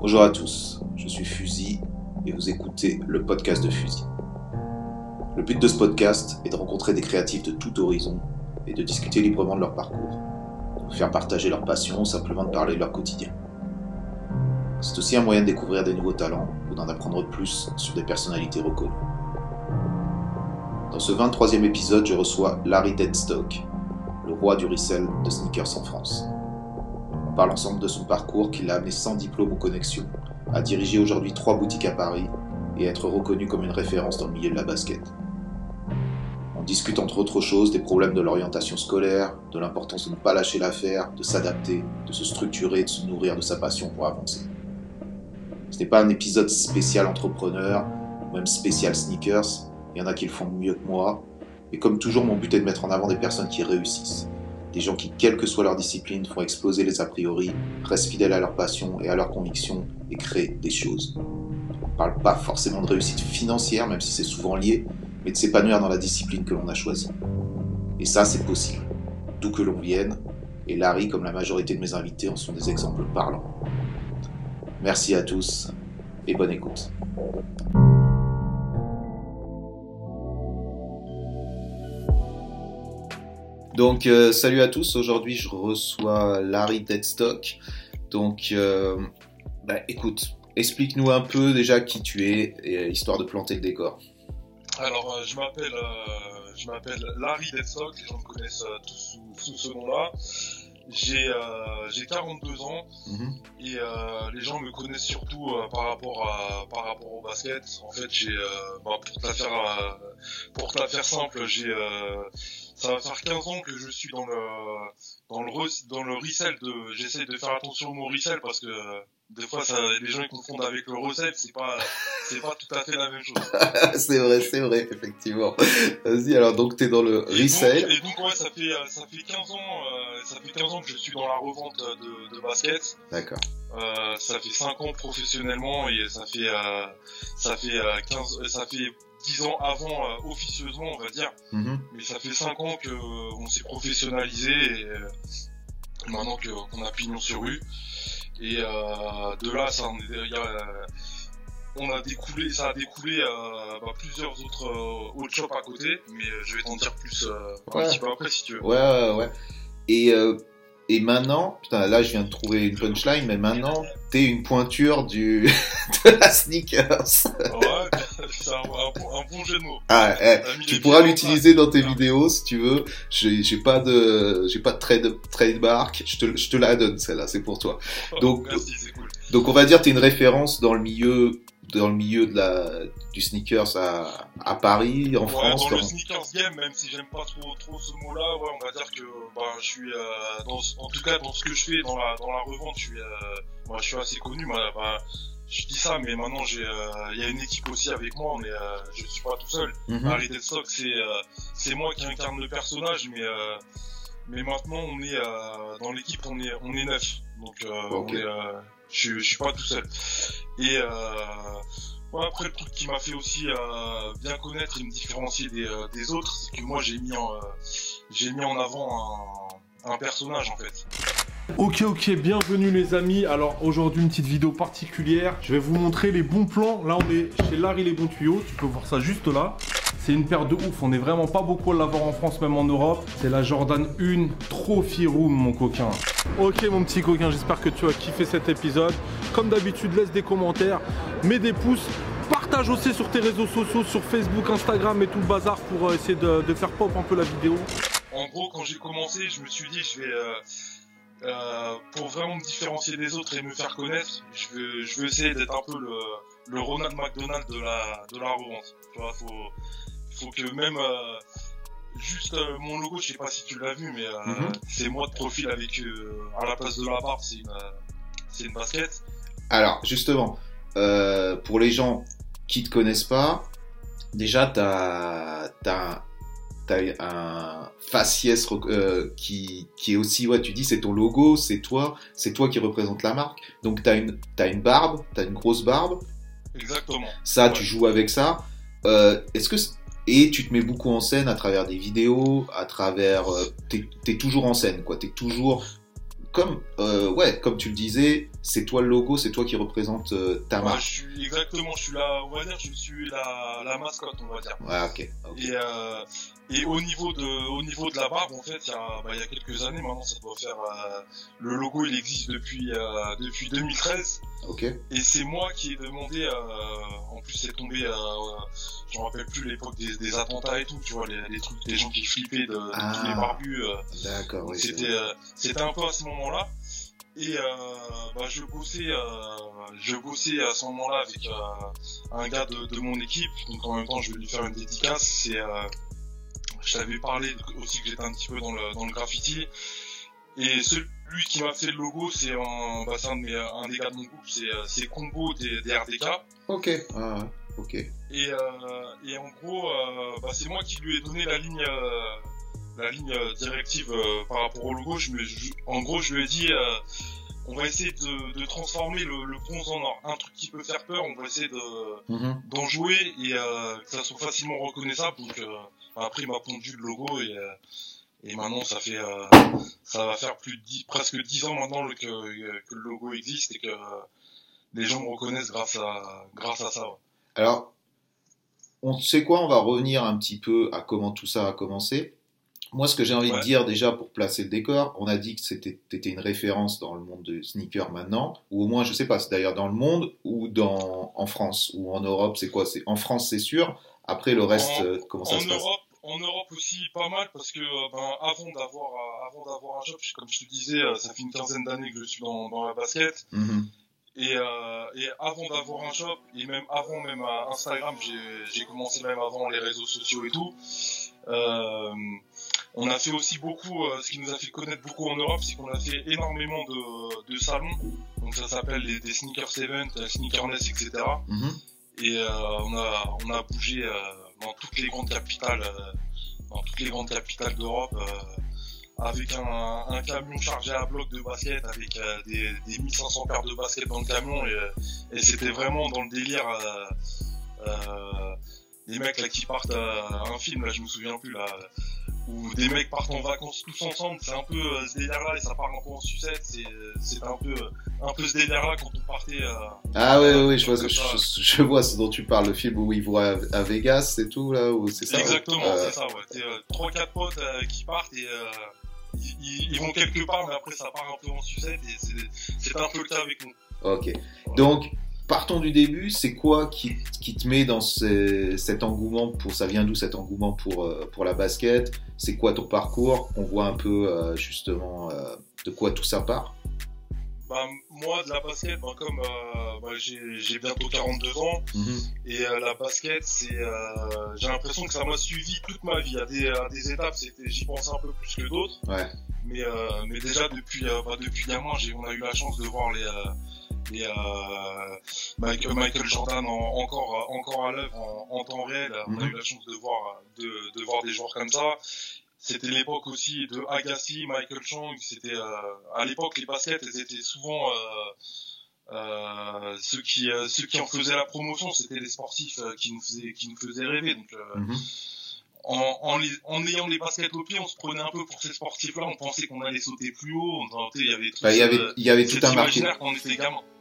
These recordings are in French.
Bonjour à tous, je suis Fusil et vous écoutez le podcast de Fusil. Le but de ce podcast est de rencontrer des créatifs de tout horizon et de discuter librement de leur parcours, de vous faire partager leur passion ou simplement de parler de leur quotidien. C'est aussi un moyen de découvrir des nouveaux talents ou d'en apprendre plus sur des personnalités reconnues. Dans ce 23e épisode, je reçois Larry Deadstock, le roi du resell de sneakers en France. On parle ensemble de son parcours qui l'a amené sans diplôme ou connexion, à diriger aujourd'hui trois boutiques à Paris et être reconnu comme une référence dans le milieu de la basket. On discute entre autres choses des problèmes de l'orientation scolaire, de l'importance de ne pas lâcher l'affaire, de s'adapter, de se structurer, de se nourrir de sa passion pour avancer. Ce n'est pas un épisode spécial entrepreneur, ou même spécial sneakers, il y en a qui le font mieux que moi, et comme toujours mon but est de mettre en avant des personnes qui réussissent, des gens qui, quelle que soit leur discipline, font exploser les a priori, restent fidèles à leur passion et à leurs convictions et créent des choses. On ne parle pas forcément de réussite financière, même si c'est souvent lié, mais de s'épanouir dans la discipline que l'on a choisie. Et ça, c'est possible, d'où que l'on vienne, et Larry, comme la majorité de mes invités, en sont des exemples parlants. Merci à tous et bonne écoute. Donc, euh, salut à tous. Aujourd'hui, je reçois Larry Deadstock. Donc, euh, bah, écoute, explique-nous un peu déjà qui tu es, et, histoire de planter le décor. Alors, euh, je m'appelle je m'appelle Larry Deadstock. Les gens me connaissent tous sous, ce nom-là. J'ai 42 ans Mhm. et les gens me connaissent surtout par rapport à par rapport au basket. En fait, j'ai bah, pour te la faire pour te la faire simple, j'ai ça va faire 15 ans que je suis dans le dans le re- dans le resell de j'essaie de faire attention au mot resell parce que des fois ça les gens ils confondent avec le recel, c'est pas c'est pas tout à fait la même chose. c'est vrai, c'est vrai, effectivement. Vas-y, alors donc tu es dans le Et donc, et donc, ouais, ça fait ça fait 15 ans euh, ça fait 15 ans que je suis dans la revente de, de basket. D'accord. Euh, ça fait 5 ans professionnellement et ça fait euh, ça fait euh, 15 euh, ça fait 10 ans avant euh, officieusement on va dire. Mhm. Mais ça fait 5 ans que euh, on s'est professionnalisé et euh, maintenant qu'on a pignon sur rue. Et de là, ça, est- y a, on a découlé, ça a découlé bah, plusieurs autres autres shops à côté, mais je vais t'en dire plus Ouais. un petit peu après si tu veux. Ouais, ouais, ouais. Et, et maintenant, putain, là je viens de trouver une punchline, mais maintenant t'es une pointure du de la sneakers. Ouais, c'est un, un bon, un bon jeu de mots. Ah, eh, tu pourras l'utiliser dans tes vidéos si tu veux. J'ai pas de j'ai pas de trade trademark. Je te je te la donne celle-là, c'est pour toi. donc- Merci, cool. Donc on va dire t'es une référence dans le milieu dans le milieu de la du sneakers à à Paris, en Ouais, France. dans le dans- sneakers game, même si j'aime pas trop trop ce mot-là, ouais, on va dire que bah, je suis, euh, dans, en tout cas dans ce que je fais dans la dans la revente, je suis, euh, moi, je suis assez connu. Moi, bah, je dis ça, mais maintenant j'ai, euh, il y a une équipe aussi avec moi, mais euh, je suis pas tout seul. Mhm. Harry Deadstock, c'est euh, c'est moi qui incarne le personnage, mais euh, mais maintenant on est euh, dans l'équipe, on est on est neuf, donc euh, Ok. on est, euh, je suis- je suis pas tout seul. Et euh, ouais, après le truc qui m'a fait aussi euh, bien connaître et me différencier des, euh, des autres, c'est que moi j'ai mis en euh, j'ai mis en avant un, un personnage en fait. Ok ok bienvenue les amis. Alors aujourd'hui une petite vidéo particulière. Je vais vous montrer les bons plans. Là on est chez Larry les bons tuyaux. Tu peux voir ça juste là. C'est une paire de ouf. On est vraiment pas beaucoup à l'avoir en France même en Europe. C'est la Jordan 1 Trophy Room mon coquin. Ok mon petit coquin j'espère que tu as kiffé cet épisode. Comme d'habitude laisse des commentaires mets des pouces Partage aussi sur tes réseaux sociaux, sur Facebook, Instagram et tout le bazar pour euh, essayer de, de faire pop un peu la vidéo. En gros, quand j'ai commencé, je me suis dit, je vais, euh, euh, pour vraiment me différencier des autres et me faire connaître, je veux, je veux essayer d'être un peu le, le Ronald McDonald de la, de la revente. Tu vois, faut, faut que même, euh, juste euh, mon logo, je sais pas si tu l'as vu, mais Mhm. c'est moi de profil avec, à la place de la barbe, c'est une, c'est une basket. Alors, justement, pour les gens qui te connaissent pas, déjà, t'as as, un faciès euh, qui, qui est aussi, ouais, tu dis, c'est ton logo, c'est toi, c'est toi qui représente la marque. Donc, t'as une, t'as une barbe, t'as une grosse barbe. Exactement. Ça, tu joues avec ça. Euh, Est-ce que et tu te mets beaucoup en scène à travers des vidéos, à travers, euh, t'es es toujours en scène, quoi. T'es toujours comme, euh, ouais, comme tu le disais, c'est toi le logo, c'est toi qui représente euh, ta Ouais, marque. je suis exactement, je suis là, on va dire, je suis la, la mascotte, on va dire. Ouais, ok. Et, euh, et au niveau de, au niveau de la barbe, en fait, il y a, bah, il y a quelques années maintenant, ça doit faire, euh, le logo, il existe depuis, depuis 2013. Ok. Et c'est moi qui ai demandé, en plus c'est tombé, je me rappelle plus l'époque des, des attentats et tout, tu vois, les, les trucs, des gens qui flippaient de, de Ah. tous les barbus. D'accord, oui. c'était, c'était un peu à ce moment-là. Et euh, bah, je bossais, euh, je bossais à ce moment-là avec euh, un gars de, de mon équipe. Donc en même temps, je vais lui faire une dédicace. C'est, je t'avais parlé aussi que j'étais un petit peu dans le, dans le graffiti. Et celui qui m'a fait le logo, c'est un, bah, c'est un, un des gars de mon groupe, c'est, Combo des, des RDK. Ok. Ah. Ok. Et, euh, et en gros, euh, bah, c'est moi qui lui ai donné la ligne, euh, la ligne euh, directive euh, par rapport au logo. Je me, je- en gros, je lui ai dit, euh, on va essayer de, de transformer le, le bronze en or. Un truc qui peut faire peur, on va essayer de, Mhm. d'en jouer et euh, que ça soit facilement reconnaissable. Donc euh, après, il m'a pondu le logo et, et maintenant, ça fait, euh, ça va faire plus de presque 10 ans maintenant le- que, que le logo existe et que les gens me reconnaissent grâce à, grâce à ça. ouais. Alors, on sait quoi On va revenir un petit peu à comment tout ça a commencé. Moi, ce que j'ai envie de dire déjà pour placer le décor, on a dit que c'était étais une référence dans le monde du sneaker maintenant, ou au moins, je sais pas, c'est d'ailleurs dans le monde ou dans en France ou en Europe, c'est quoi C'est en France, c'est sûr. Après, le reste, En- euh, comment ça se passe? Europe, en Europe aussi pas mal parce que euh, ben, avant d'avoir euh, avant d'avoir un job, comme je te disais, ça fait une quinzaine d'années que je suis dans, dans la basket Mhm. et, euh, et avant d'avoir un job et même avant même Instagram, j'ai j'ai commencé même avant les réseaux sociaux et tout. Euh, on a fait aussi beaucoup, euh, ce qui nous a fait connaître beaucoup en Europe, c'est qu'on a fait énormément de, de salons. Donc ça s'appelle les, des sneakers event, euh, sneakerness, etc. Mhm. Et euh, on a on a bougé euh, dans toutes les grandes capitales, dans toutes les grandes capitales d'Europe, avec un, un camion chargé à bloc de basket, avec des, des 1500 paires de baskets dans le camion, et, et c'était vraiment dans le délire. Des mecs là qui partent à un film, là je me souviens plus là, où des mecs partent en vacances tous ensemble, c'est un peu euh, ce délire là et ça part un peu en sucette, c'est c'est un peu un peu ce délire là quand on partait. Euh, Ah ouais, ouais, ouais, je vois, je, ça. je- je vois ce dont tu parles, le film où ils vont à, à Vegas, c'est tout là, ou c'est ça? Exactement, Euh, c'est ça, ouais. T'es euh, trois, quatre potes euh, qui partent et euh, ils, vont quelque part, mais après ça part un peu en sucette et c'est- c'est un peu le cas avec nous. Ok. Donc, partons du début. C'est quoi qui, qui te met dans ce- cet engouement pour Ça vient d'où cet engouement pour, euh, pour la basket? C'est quoi ton parcours? On voit un peu euh, justement euh, de quoi tout ça part. Bah, moi, de la basket, bah, comme euh, bah, j'ai bientôt 42 ans, et euh, la basket, c'est, j'ai l'impression que ça m'a suivi toute ma vie. À des, à des étapes, j'y pensais un peu plus que d'autres. Ouais. Mais, mais déjà depuis, depuis gamin, on a eu la chance de voir les, les euh, Michael, Michael Jordan en- encore, encore à l'œuvre en, en temps réel. On a Mhm. eu la chance de voir, de, de voir des joueurs comme ça. C'était l'époque aussi de Agassi, Michael Chang. C'était euh, à l'époque les baskets, elles étaient souvent euh, euh, ceux qui ceux qui en faisaient la promotion, c'était les sportifs qui nous faisaient qui nous faisaient rêver. Donc Mhm. En, en, les- en ayant les baskets au pied, on se prenait un peu pour ces sportifs-là. On pensait qu'on allait sauter plus haut. On, il y avait tout, Bah, il y avait, euh, il y avait cet tout un marketing.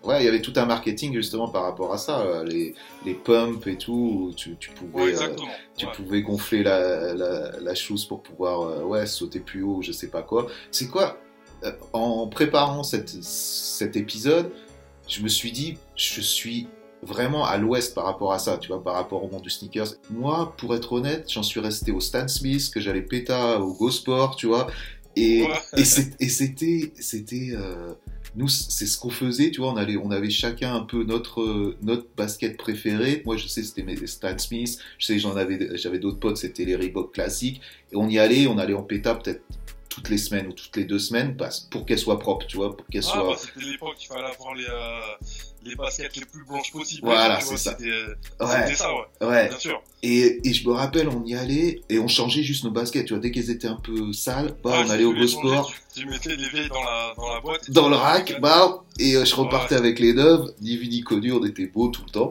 Ouais, il y avait tout un marketing justement par rapport à ça, euh, les, les pumps et tout. où Tu, tu pouvais, Ouais, euh, exactement. tu Ouais. pouvais gonfler la, la, la chose pour pouvoir euh, ouais, sauter plus haut, je sais pas quoi. C'est quoi En préparant cette, cet épisode, je me suis dit, je suis vraiment à l'ouest par rapport à ça, tu vois, par rapport au monde du sneakers. Moi, pour être honnête, j'en suis resté au Stan Smith, que j'allais péta au Go Sport, tu vois. Et, et c'était, c'était, euh, nous, c'est ce qu'on faisait, tu vois. On allait, on avait chacun un peu notre euh, notre basket préféré. Moi, je sais, c'était mes Stan Smith. Je sais, j'en avais, j'avais d'autres potes, c'était les Reebok classiques. Et on y allait, on allait en péta peut-être toutes les semaines ou toutes les deux semaines, pour qu'elles soient propres, tu vois, pour qu'elles Ah, soient. bah, c'était l'époque, il fallait avoir les, euh, les baskets les plus blanches possibles. Voilà, c'est ça. C'était euh, ouais, ça, ouais. ouais. Bien sûr. Et, et je me rappelle, on y allait et on changeait juste nos baskets, tu vois. Dès qu'elles étaient un peu sales, bah, on allait au changer, Sport. Tu, tu mettais les vieilles dans la, dans la boîte. dans le rack, bah, et euh, je repartais avec les neuves, ni vu ni connu, on était beaux tout le temps.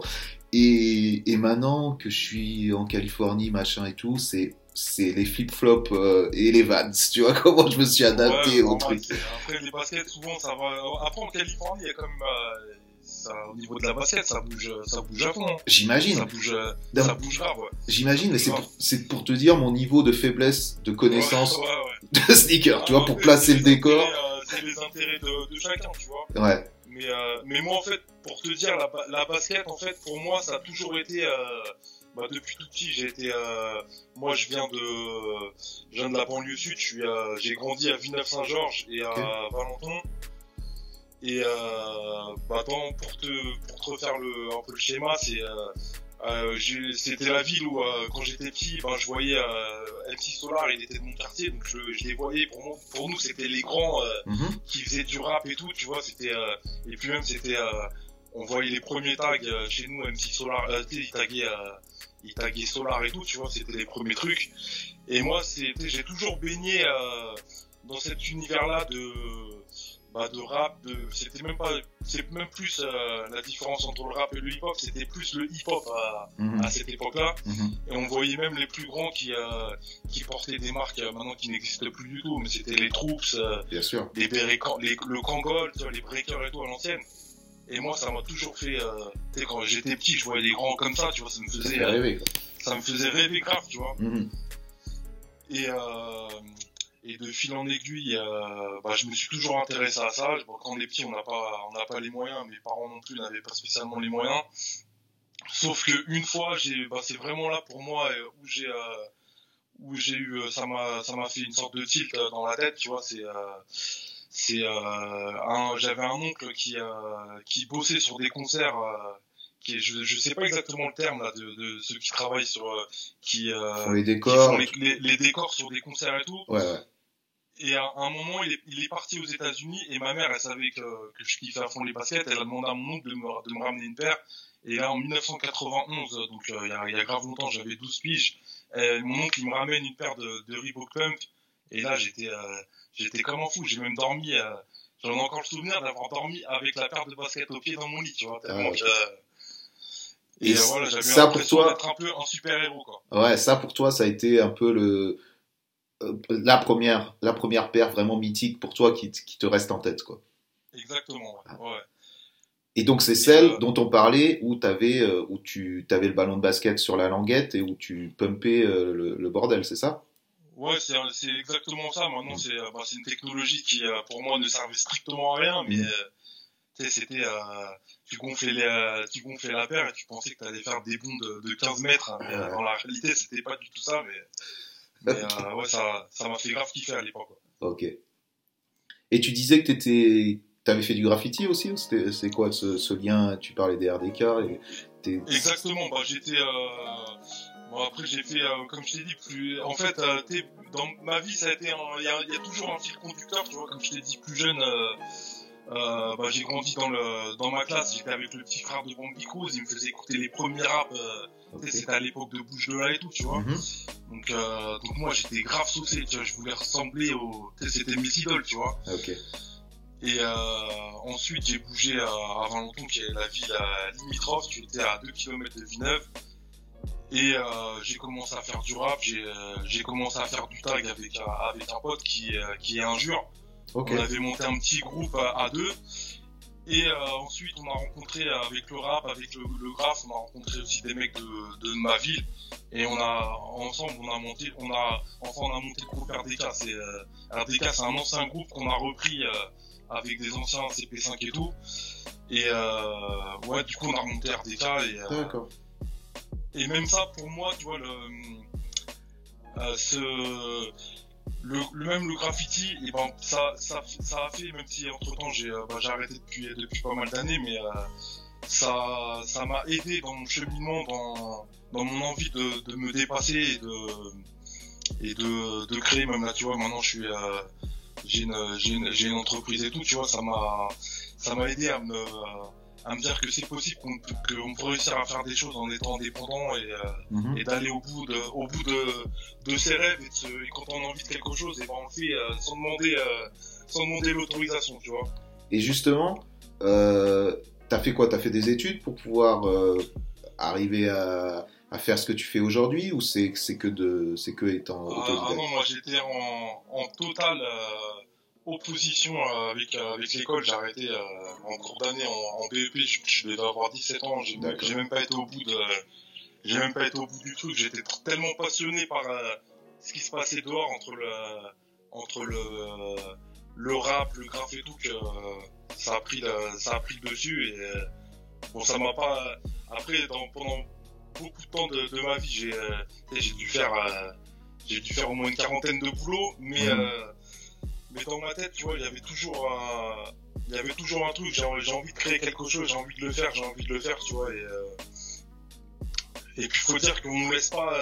Et, et maintenant que je suis en Californie, machin et tout, c'est c'est les flip-flops euh, et les vans. Tu vois comment je me suis adapté Ouais, au truc. Après, les baskets, souvent, ça va. Après, en Californie, il y a même. euh, ça, au niveau de la basket, ça bouge, ça bouge à fond. hein. Ça J'imagine, bouge, euh, Non. ça bouge grave, ouais. j'imagine, mais c'est pour, c'est pour te dire mon niveau de faiblesse de connaissance Ouais, ouais, ouais. de sneakers, tu vois, pour placer le décor. euh, C'est les intérêts de, de chacun, tu vois. Ouais, Mais, euh, mais moi, en fait, pour te dire, la, la basket, en fait, pour moi, ça a toujours été. Bah, depuis tout petit, j'ai été. euh, moi, je viens de. Je viens de la banlieue sud. Je suis. euh, j'ai grandi à Villeneuve-Saint-Georges et à. Valenton. Et euh, bah, dans- pour te pour te refaire le un peu le schéma, c'est. euh, euh, c'était la ville où euh, quand j'étais petit, ben, je voyais euh, MC Solar, il était de mon quartier, donc je, je les voyais. Pour, moi, pour nous, c'était les grands. euh, Mhm. qui faisait du rap et tout, tu vois, c'était euh, et puis même c'était euh, on voyait les premiers tags euh, chez nous MC Solar euh, il taguait euh, il taguait Solar et tout, tu vois, c'était les premiers trucs. Et moi c'était j'ai toujours baigné euh, dans cet univers là de bah, de rap, de c'était même pas c'est même plus euh, la différence entre le rap et le hip hop, c'était plus le hip hop à, Mhm. à cette époque-là. Mhm. Et on voyait même les plus grands qui, qui portaient des marques maintenant qui n'existent plus du tout, mais c'était les Troops, bien sûr. les bérets, Can- les, le Kangol, les breakers et tout à l'ancienne. Et moi, ça m'a toujours fait, euh, tu sais, quand j'étais petit, je voyais les grands comme ça, tu vois, ça me faisait, rêver. ça me faisait rêver grave, tu vois. Mhm. Et, euh, et de fil en aiguille, euh, bah, je me suis toujours intéressé à ça. Bon, quand on est petit, on n'a pas, on n'a pas les moyens, mes parents non plus n'avaient pas spécialement les moyens. Sauf que une fois, j'ai, bah, c'est vraiment là pour moi euh, où j'ai, où j'ai eu, ça m'a, ça m'a fait une sorte de tilt dans la tête, tu vois. C'est, c'est, euh, un, j'avais un oncle qui, euh, qui bossait sur des concerts. euh, qui, est- je, je sais pas exactement le terme là de, de ceux qui travaillent sur, euh, qui, euh, Pour les qui décors. font les, les- les décors sur des concerts et tout. Ouais, ouais. Et à un moment, il est, il est parti aux États-Unis et ma mère, elle savait que, que je kiffais à fond les baskets. Elle a demandé à mon oncle de me, de me ramener une paire. Et là, en 1991, donc euh, il y, a, y a grave longtemps, j'avais 12 piges. euh, mon oncle, il me ramène une paire de, de Reebok Pump. Et là, j'étais, euh, j'étais comme un fou. J'ai même dormi. euh, J'en ai encore le souvenir d'avoir dormi avec la paire de baskets au pied dans mon lit, tu vois. Ah ouais. euh, Et et, euh, voilà, j'avais ça, pour l'impression toi- d'être un peu un super héros, quoi. Ouais, ça pour toi, ça a été un peu le euh, la première la première paire vraiment mythique pour toi qui, te reste en tête quoi. Exactement, Ah. ouais. ouais. Et donc c'est celle euh, dont on parlait où t'avais euh, où tu avais le ballon de basket sur la languette et où tu pumpais euh, le, le bordel, c'est ça? Ouais, c'est c'est exactement ça. Maintenant, c'est euh, bah, c'est une technologie qui, euh, pour moi, ne servait strictement à rien, mais euh, tu sais, c'était euh, tu gonflais euh, tu gonflais la paire et tu pensais que tu allais faire des bonds de, de 15 mètres. hein, mais, euh, dans la réalité, c'était pas du tout ça. Mais, mais euh, ouais, ça ça m'a fait grave kiffer à l'époque. Ok. Et tu disais que t'étais t'avais fait du graffiti aussi ou c'est quoi ce, ce lien? Tu parlais des RDK et Exactement. Bah, j'étais. Bon, après, j'ai fait, euh, comme je t'ai dit, plus. En fait, euh, t'es- dans ma vie, ça a été. un- Il y, a, il y a toujours un fil conducteur, tu vois. Comme je t'ai dit, plus jeune, euh, bah, j'ai grandi dans le dans ma classe. J'étais avec le petit frère de Bambi Cruz. Il me faisait écouter les premiers rap. Euh, C'était à l'époque de Bouche de là et tout, tu vois. Mhm. Donc, euh, donc moi, j'étais grave saucé. Tu vois, je voulais ressembler au. C'était mes idoles, tu vois. Ok. Et euh, ensuite, j'ai bougé à, à Valenton, qui est la ville euh, limitrophe. Tu étais à 2 km de Villeneuve. Et euh, j'ai commencé à faire du rap. J'ai euh, j'ai commencé à faire du tag avec, un- avec un pote qui, euh, qui est injure. On avait monté un petit groupe à, à deux. Et ensuite, on a rencontré avec le rap, avec le, le graphe, on a rencontré aussi des mecs de, de ma ville. Et on a ensemble, on a monté, on a enfin on a monté le groupe RDK. C'est RDK, c'est un ancien groupe qu'on a repris avec des anciens CP5 et tout. Et euh, ouais, du coup, on a remonté RDK et euh. Et même ça, pour moi, tu vois, le, euh, ce, le, le même le graffiti, et ben ça, ça, ça a fait, même si entre temps j'ai, euh, bah, j'ai arrêté depuis depuis pas mal d'années, mais euh, ça, ça m'a aidé dans mon cheminement, dans, dans mon envie de, de me dépasser et de et de, de créer. Même là, tu vois, maintenant je suis, euh, j'ai une, j'ai une, j'ai une entreprise et tout, tu vois, ça m'a, ça m'a aidé à me à me dire que c'est possible qu'on qu'on peut réussir à faire des choses en étant indépendant et, euh, Mhm. et d'aller au bout de au bout de, de ses rêves et, de se- et quand on a envie de quelque chose et ben on le fait euh, sans demander euh, sans demander l'autorisation tu vois. Et justement, t'as fait quoi? T'as fait des études pour pouvoir arriver à, à faire ce que tu fais aujourd'hui ou c'est que de c'est que étant ah, ah non, moi j'étais en, euh, opposition euh, avec euh, avec l'école. J'ai arrêté en cours d'année en, en, BEP. Je, je, devais avoir 17 ans. J'ai même pas été au bout de j'ai même pas été au bout du truc. J'étais tellement passionné par ce qui se passait dehors entre le entre le le rap, le graphe et tout que ça a pris ça a pris le dessus et bon ça m'a pas après dans, pendant beaucoup de temps de, ma vie. J'ai euh, j'ai dû faire euh, j'ai dû faire au moins une quarantaine de boulots, mais euh, mais dans ma tête, tu vois, il y avait toujours un il y avait toujours un truc. J'ai envie de créer quelque chose, j'ai envie de le faire, j'ai envie de le faire, tu vois. Et et puis faut dire qu'on nous laisse pas.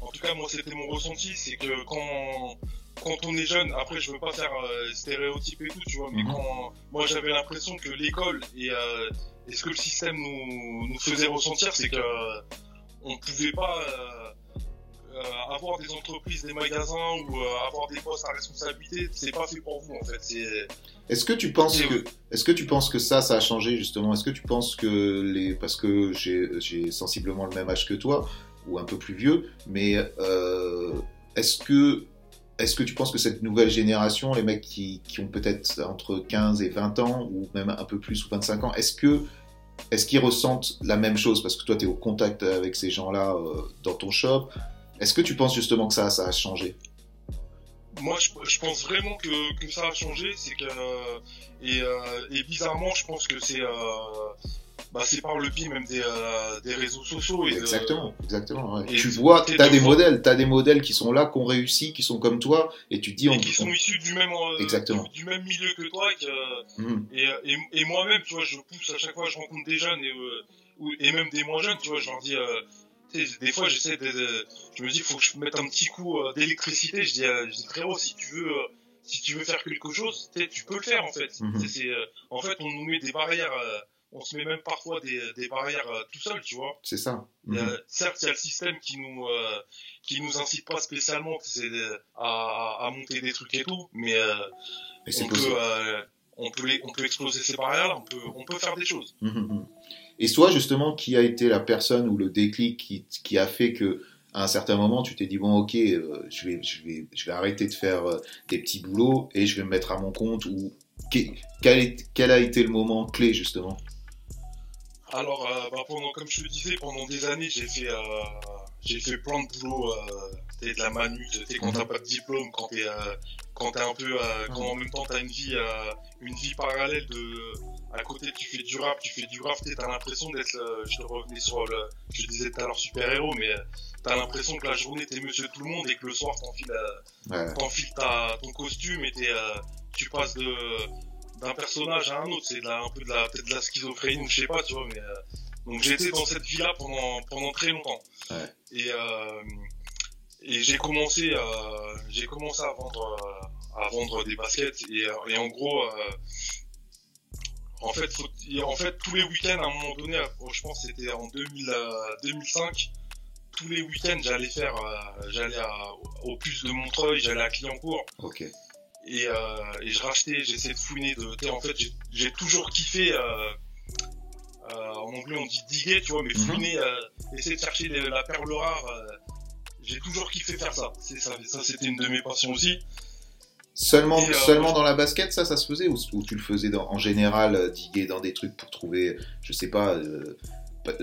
en tout cas, moi, c'était mon ressenti, c'est que quand quand on est jeune, après je veux pas faire stéréotype et tout, tu vois, mais mhm. quand moi j'avais l'impression que l'école et, et ce que le système nous, nous faisait ressentir, c'est que euh, on pouvait pas euh, euh, avoir des entreprises, des magasins ou avoir des postes à responsabilité. C'est pas fait pour vous en fait. Est-ce que tu penses que, est-ce que tu penses que ça, ça a changé justement? Est-ce que tu penses que les, parce que j'ai sensiblement le même âge que toi ou un peu plus vieux, mais est-ce que est-ce que tu penses que cette nouvelle génération, les mecs qui, ont peut-être entre 15 et 20 ans, ou même un peu plus, ou 25 ans, est-ce que est-ce qu'ils ressentent la même chose? Parce que toi, tu es au contact avec ces gens-là euh, dans ton shop. Est-ce que tu penses justement que ça, ça a changé? Moi, je, pense vraiment que, ça a changé. C'est que et, euh, et, bizarrement, je pense que c'est euh, bah, c'est par le biais même des, euh, des réseaux sociaux. Et exactement, exactement. tu vois, tu as des modèles, tu as des modèles qui sont là, qui ont réussi, qui sont comme toi, et tu te dis... Et qui sont issus du même, euh, exactement. Du, même milieu que toi. Mhm. Et, et, et, moi-même, tu vois, je pousse à chaque fois, je rencontre des jeunes, et, euh, et même des moins jeunes, tu vois, je leur dis... des fois, j'essaie de, je me dis, il faut que je mette un petit coup d'électricité. Je dis, je dis, frérot, si tu veux, si tu veux faire quelque chose, tu peux le faire en fait. Mhm. c'est en fait, on nous met des barrières on se met même parfois des, des barrières euh, tout seul, tu vois. C'est ça. Mhm. certes, il y a le système qui nous euh, qui nous incite pas spécialement à, à, monter des trucs et tout, mais, euh, on, peut, on, peut, on peut exploser ces barrières, on peut on peut faire des choses. Mhm, mhm. Et toi, justement, qui a été la personne ou le déclic qui, qui a fait que à un certain moment, tu t'es dit bon, ok, je vais, je vais, je vais arrêter de faire des petits boulots et je vais me mettre à mon compte. Ou quel, quel a été le moment clé justement? Alors, euh, bah, pendant, comme je te disais, pendant des années, j'ai fait, euh, j'ai fait plein de boulot, euh, de la manu, t'es quand t'as pas de diplôme, quand t'es, euh, quand t'es un peu, euh, quand en même temps t'as une vie, une vie parallèle de, à côté tu fais du rap, tu fais du rap, t'as l'impression d'être, je te revenais sur le, je disais tout à l'heure super héros, mais t'as l'impression que la journée t'es monsieur tout le monde et que le soir t'enfiles, ouais. t'enfiles ta, ton costume et tu passes de d'un personnage à un autre. C'est un peu de la, peut-être de la schizophrénie ou je sais pas, tu vois. Mais euh, donc j'ai été dans cette vie-là pendant pendant très longtemps. Ouais. Et euh, et j'ai commencé euh, j'ai commencé à vendre à vendre des baskets et, et en gros en fait en fait tous les week-ends à un moment donné je pense c'était en 2000, 2005 tous les week-ends j'allais faire j'allais au plus de Montreuil j'allais à Clignancourt ok et, euh, et je rachetais, j'essayais de fouiner. De, en fait, j'ai toujours kiffé. Euh, euh, en anglais, on dit diguer, tu vois, mais mhm. fouiner, essayer de chercher la perle rare. J'ai toujours kiffé faire ça. Ça, ça c'était une de mes passions aussi. Seulement, seulement dans la basket, ça, ça se faisait ou, tu le faisais dans, en général, diguer dans des trucs pour trouver, je sais pas,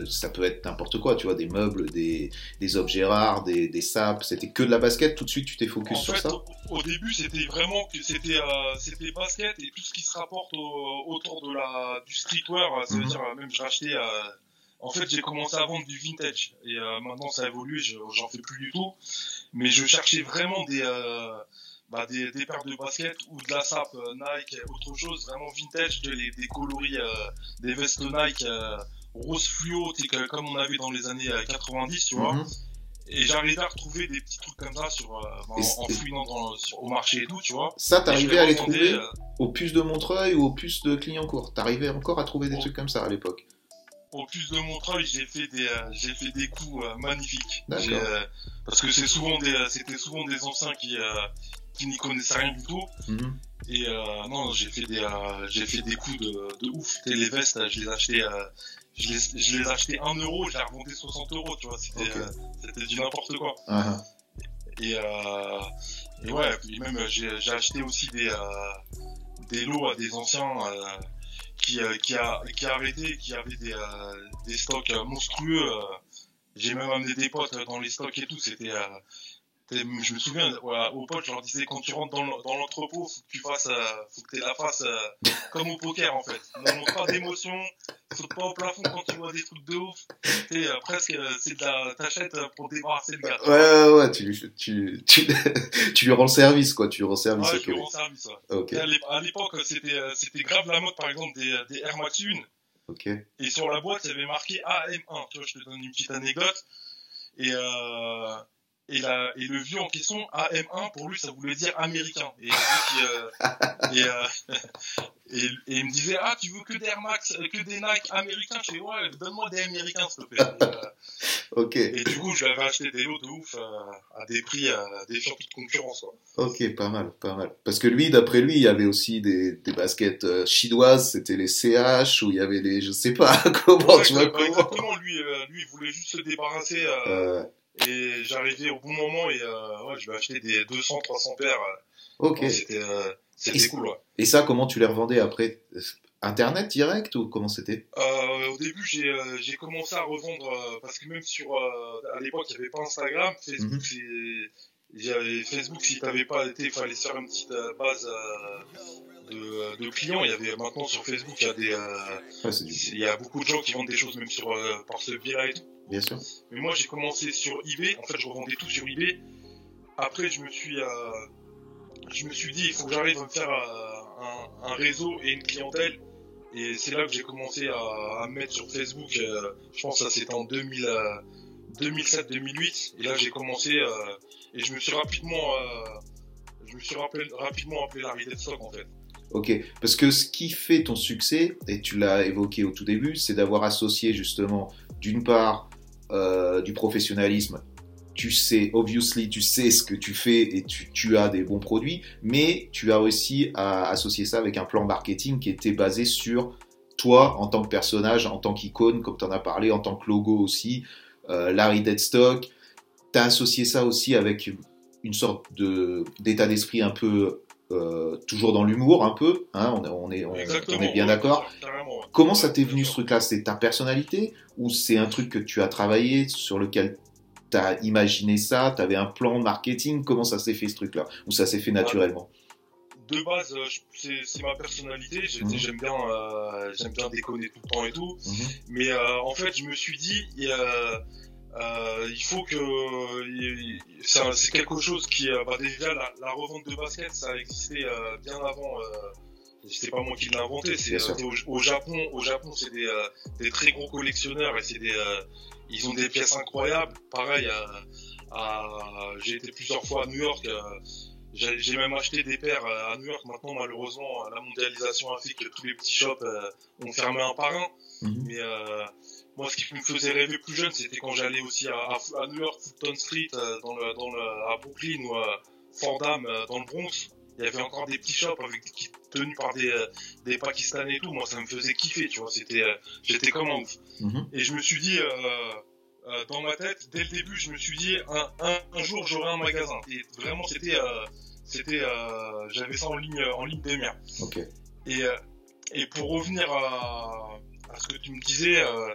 ça peut être n'importe quoi, tu vois, des meubles, des, des objets rares, des, des sapes, c'était que de la basket, tout de suite tu t'es focus sur ça au, début c'était vraiment que c'était euh, c'était basket et tout ce qui se rapporte autour de la du streetwear, ça veut mhm. dire même je rachetais euh, en fait j'ai commencé à vendre du vintage et euh, maintenant ça a évolué, j'en fais plus du tout, mais je cherchais vraiment des bah, des, des paires de basket ou de la sape Nike, autre chose vraiment vintage, des, des coloris, des vestes Nike rose fluo, comme on avait dans les années 90, euh, tu vois. Mhm. Et j'arrivais à retrouver des petits trucs comme ça sur, euh, en, fouillant au marché et tout, tu vois. Ça, t'arrivais à les trouver euh, au puce de Montreuil ou au puce de Clignancourt? T'arrivais encore à trouver des trucs comme ça à l'époque? Au puce de Montreuil, j'ai fait des, j'ai fait des coups magnifiques. parce que c'est souvent des, c'était souvent des anciens qui, qui n'y connaissaient rien du tout. Mhm. Et non, j'ai fait des, j'ai fait des coups de, de ouf. les vestes, je les achetais je les, je les achetais 1 euro, je les revendais 60 euros, tu vois. C'était Ok. euh, c'était du n'importe quoi. Ah, Et, euh, et ouais, puis même j'ai acheté aussi des, euh, des lots à des anciens euh, qui, euh, qui, a, qui arrêtaient, qui avaient des, euh, des stocks monstrueux. euh. J'ai même amené des potes dans les stocks et tout. C'était, euh, c'était- je me souviens ouais, aux potes, je leur disais quand tu rentres dans le- dans l'entrepôt, faut que tu fasses, euh, faut que tu la face euh, comme au poker en fait. Ne montre pas d'émotion, saute pas au plafond quand tu vois des trucs de ouf. T'es, euh, presque, euh, c'est de la t'achètes euh, pour débarrasser le gars. Ouais, ouais, ouais, tu, lui- tu, tu, tu lui rends le service, quoi. Tu lui rends service. Ouais, je le rends service. ouais. À l'ép- à l'époque, c'était euh, c'était grave la mode, par exemple, des, des Air Max 1. ok. Et sur la boîte, il y avait marqué AM1. Tu vois, je te donne une petite anecdote. Et, euh, et, la, et le vieux en question, AM1, pour lui, ça voulait dire américain. Et, euh, et, euh, et, et il me disait, ah, tu veux que des Air Max, que des Nike américains? Je fais, ouais, donne-moi des américains, s'il te plaît. Et, euh, Ok, et du coup, je lui avais acheté des lots de ouf à des prix, euh, défiant toute concurrence. Quoi. ok, pas mal, pas mal. Parce que lui, d'après lui, il y avait aussi des, des baskets chinoises, c'était les CH, ou il y avait les, je sais pas, comment, Ouais, tu vois bah, comment. exactement, lui, lui, il voulait juste se débarrasser. Euh, Et j'arrivais au bon moment et euh, ouais, je vais acheter des 200, 300 paires. ok. C'était euh, cool, ouais. Et ça, comment tu les revendais après? Internet direct ou comment c'était? Euh, au début, j'ai j'ai commencé à revendre parce que même sur à l'époque, il n'y avait pas Instagram, Facebook, c'est il y avait Facebook. Si t'avais pas été, il fallait faire une petite base de, de clients. Il y avait maintenant sur Facebook, il y a des euh, Ouais, il y a beaucoup de gens qui vendent des choses même sur euh, par ce biais-là et tout. Bien sûr. Mais moi, j'ai commencé sur eBay. En fait, je revendais tout sur eBay. Après, je me suis, euh, je me suis dit, il faut que j'arrive à me faire euh, un, un réseau et une clientèle. Et c'est là que j'ai commencé à, à me mettre sur Facebook. euh, je pense que ça c'était en 2000, euh, 2007-2008. Et là, j'ai commencé euh, et je me suis rapidement, euh, je me suis rappelé, rapidement appelé Larry Deadstock en fait. Ok, parce que ce qui fait ton succès, et tu l'as évoqué au tout début, c'est d'avoir associé justement, d'une part, euh, du professionnalisme. Tu sais, obviously, tu sais ce que tu fais et tu, as des bons produits, mais tu as réussi à associer ça avec un plan marketing qui était basé sur toi en tant que personnage, en tant qu'icône, comme tu en as parlé, en tant que logo aussi, euh, Larry Deadstock. Tu as associé ça aussi avec une sorte d'état d'esprit un peu euh, toujours dans l'humour un peu, hein, on, est- on est, on, Exactement. on est bien d'accord. Comment ça t'est venu ce truc-là? C'est ta personnalité ou c'est un truc que tu as travaillé, sur lequel tu as imaginé ça, tu avais un plan marketing? Comment ça s'est fait ce truc-là? Ou ça s'est fait naturellement? de base, euh, c'est ma personnalité. Mhm. J'aime bien, euh, j'aime bien déconner tout le temps et tout. Mhm. Mais euh, en fait, je me suis dit, euh, il faut que c'est quelque chose qui, euh, bah, déjà la, la revente de basket, ça a existé euh, bien avant. Euh, c'est pas moi qui l'ai inventé. C'est euh, au, au Japon. Au Japon, c'est des, euh, des très gros collectionneurs et c'est des, euh, ils ont des pièces incroyables. Pareil, à, à- j'ai été plusieurs fois à New York. euh, j'ai même acheté des paires à New York. Maintenant, malheureusement, la mondialisation a fait que tous les petits shops euh, ont fermé un par un. Mhm. Mais euh, moi, ce qui me faisait rêver plus jeune, c'était quand j'allais aussi à, à, à New York, Fulton Street, euh, dans le, dans le, à Brooklyn ou à Fordham, euh, dans le Bronx. Il y avait encore des petits shops avec qui tenus par des, euh, des Pakistanais et tout. Moi, ça me faisait kiffer, tu vois. C'était, euh, j'étais comme un ouf. Mhm. Et je me suis dit, euh, euh, dans ma tête, dès le début, je me suis dit, un, un, un jour, j'aurai un magasin. Et vraiment, c'était, euh, c'était, euh, j'avais ça en ligne, en ligne des mers. Ok. Et, et pour revenir à, à ce que tu me disais, euh,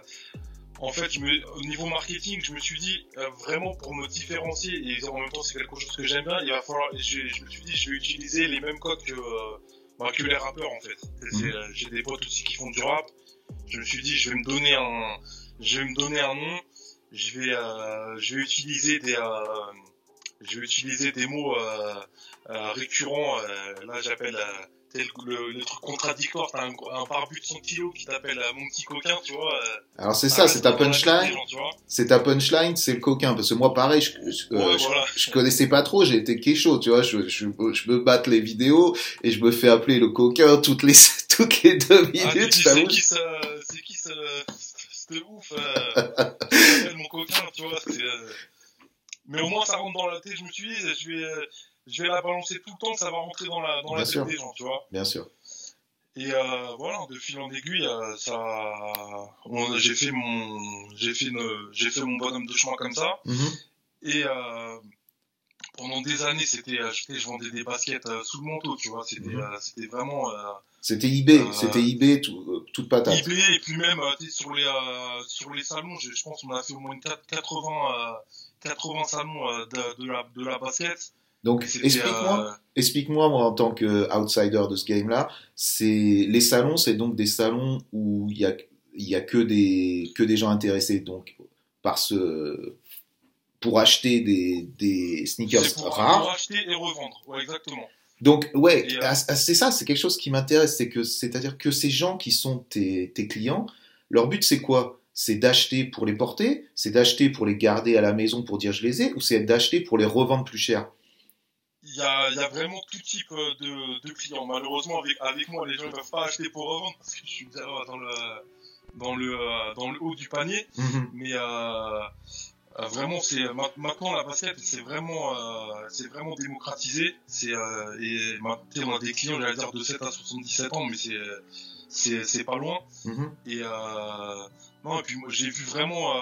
en fait, je me, au niveau marketing, je me suis dit euh, vraiment pour me différencier et en même temps c'est quelque chose que j'aime bien, il va falloir. Je, je me suis dit, je vais utiliser les mêmes codes que, euh, bah, que les rappeurs en fait. Mhm. J'ai des potes aussi qui font du rap. Je me suis dit, je vais me donner un, je vais me donner un nom. Je vais, euh, je vais utiliser des, euh, je vais utiliser des mots euh, euh, récurrents. euh, là, j'appelle euh, le, le truc contradictoire. T'as un, un barbu de 100 kilos qui t'appelle euh, mon petit coquin, tu vois. euh, Alors c'est ça, c'est ta punchline. C'est ta punchline, c'est le coquin. Parce que moi, pareil, je, je, euh, Ouais, je- voilà. je connaissais pas trop, j'ai été kécho, tu vois. Je, je, je me batte les vidéos et je me fais appeler le coquin toutes les, toutes les deux Ah, minutes. t'avoue. c'est qui ce, c'est qui ce, ce ouf, euh, mon coquin, tu vois. c'est, euh, Mais au moins ça rentre dans la tête. Je me suis dit, je vais, euh, je vais la balancer tout le temps, ça va rentrer dans la, dans la tête des gens, tu vois. Bien sûr. Et euh, voilà, de fil en aiguille, euh, ça, j'ai fait mon, j'ai fait une- j'ai fait mon bonhomme de chemin comme ça. Mhm. Et euh, pendant des années, c'était, je vendais des baskets sous le manteau, tu vois. C'était, Mhm. c'était vraiment C'était eBay, c'était eBay, tout, toute patate. eBay et puis même sur les sur les salons, je, pense qu'on a fait au moins une 4- 80 euh, 80 salons de, de la de la basket. Donc, explique-moi, euh, explique-moi, moi, en tant qu'outsider de ce game-là, c'est les salons, c'est donc des salons où il y a, il y a que des, que des gens intéressés, donc, par ce, pour acheter des, des sneakers pour, rares. pour acheter et revendre. Ouais, exactement. Donc, ouais, euh, ah, ah, c'est ça, c'est quelque chose qui m'intéresse, c'est que, c'est-à-dire que ces gens qui sont tes, tes clients, leur but c'est quoi? C'est d'acheter pour les porter, c'est d'acheter pour les garder à la maison pour dire je les ai, ou c'est d'acheter pour les revendre plus cher? Y a, il y a vraiment tout type euh, de, de clients. Malheureusement, avec, avec moi, les gens ne peuvent pas acheter pour revendre parce que je suis bien dans le, dans le, euh, dans le haut du panier. Mhm. Mais euh, vraiment, c'est maintenant la basket, c'est vraiment, euh, c'est vraiment démocratisé. C'est euh, et ma- tu sais, on a des clients, j'allais dire de 7 à 77 ans, mais c'est c'est pas loin. Mhm. Et non, et puis j'ai vu vraiment,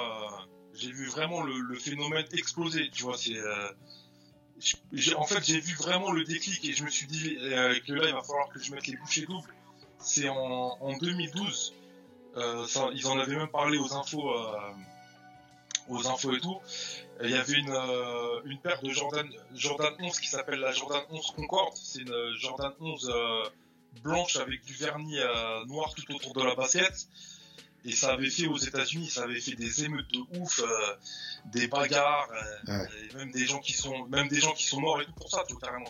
j'ai vu vraiment le, le phénomène exploser. Tu vois, c'est euh, en fait, j'ai vu vraiment le déclic et je me suis dit euh, que là, il va falloir que je mette les bouchées doubles. C'est en, en 2012. euh, ça, ils en avaient même parlé aux infos, euh, aux infos et tout. Il y avait une, euh, une paire de Jordan, Jordan 11 qui s'appelle la Jordan 11 Concorde. C'est une euh, Jordan 11 euh, blanche avec du vernis euh, noir tout autour de la basket. Et ça avait fait aux États-Unis, ça avait fait des émeutes de ouf, euh, des bagarres, euh, Ouais. et même des gens qui sont, même des gens qui sont morts et tout pour ça, tout carrément.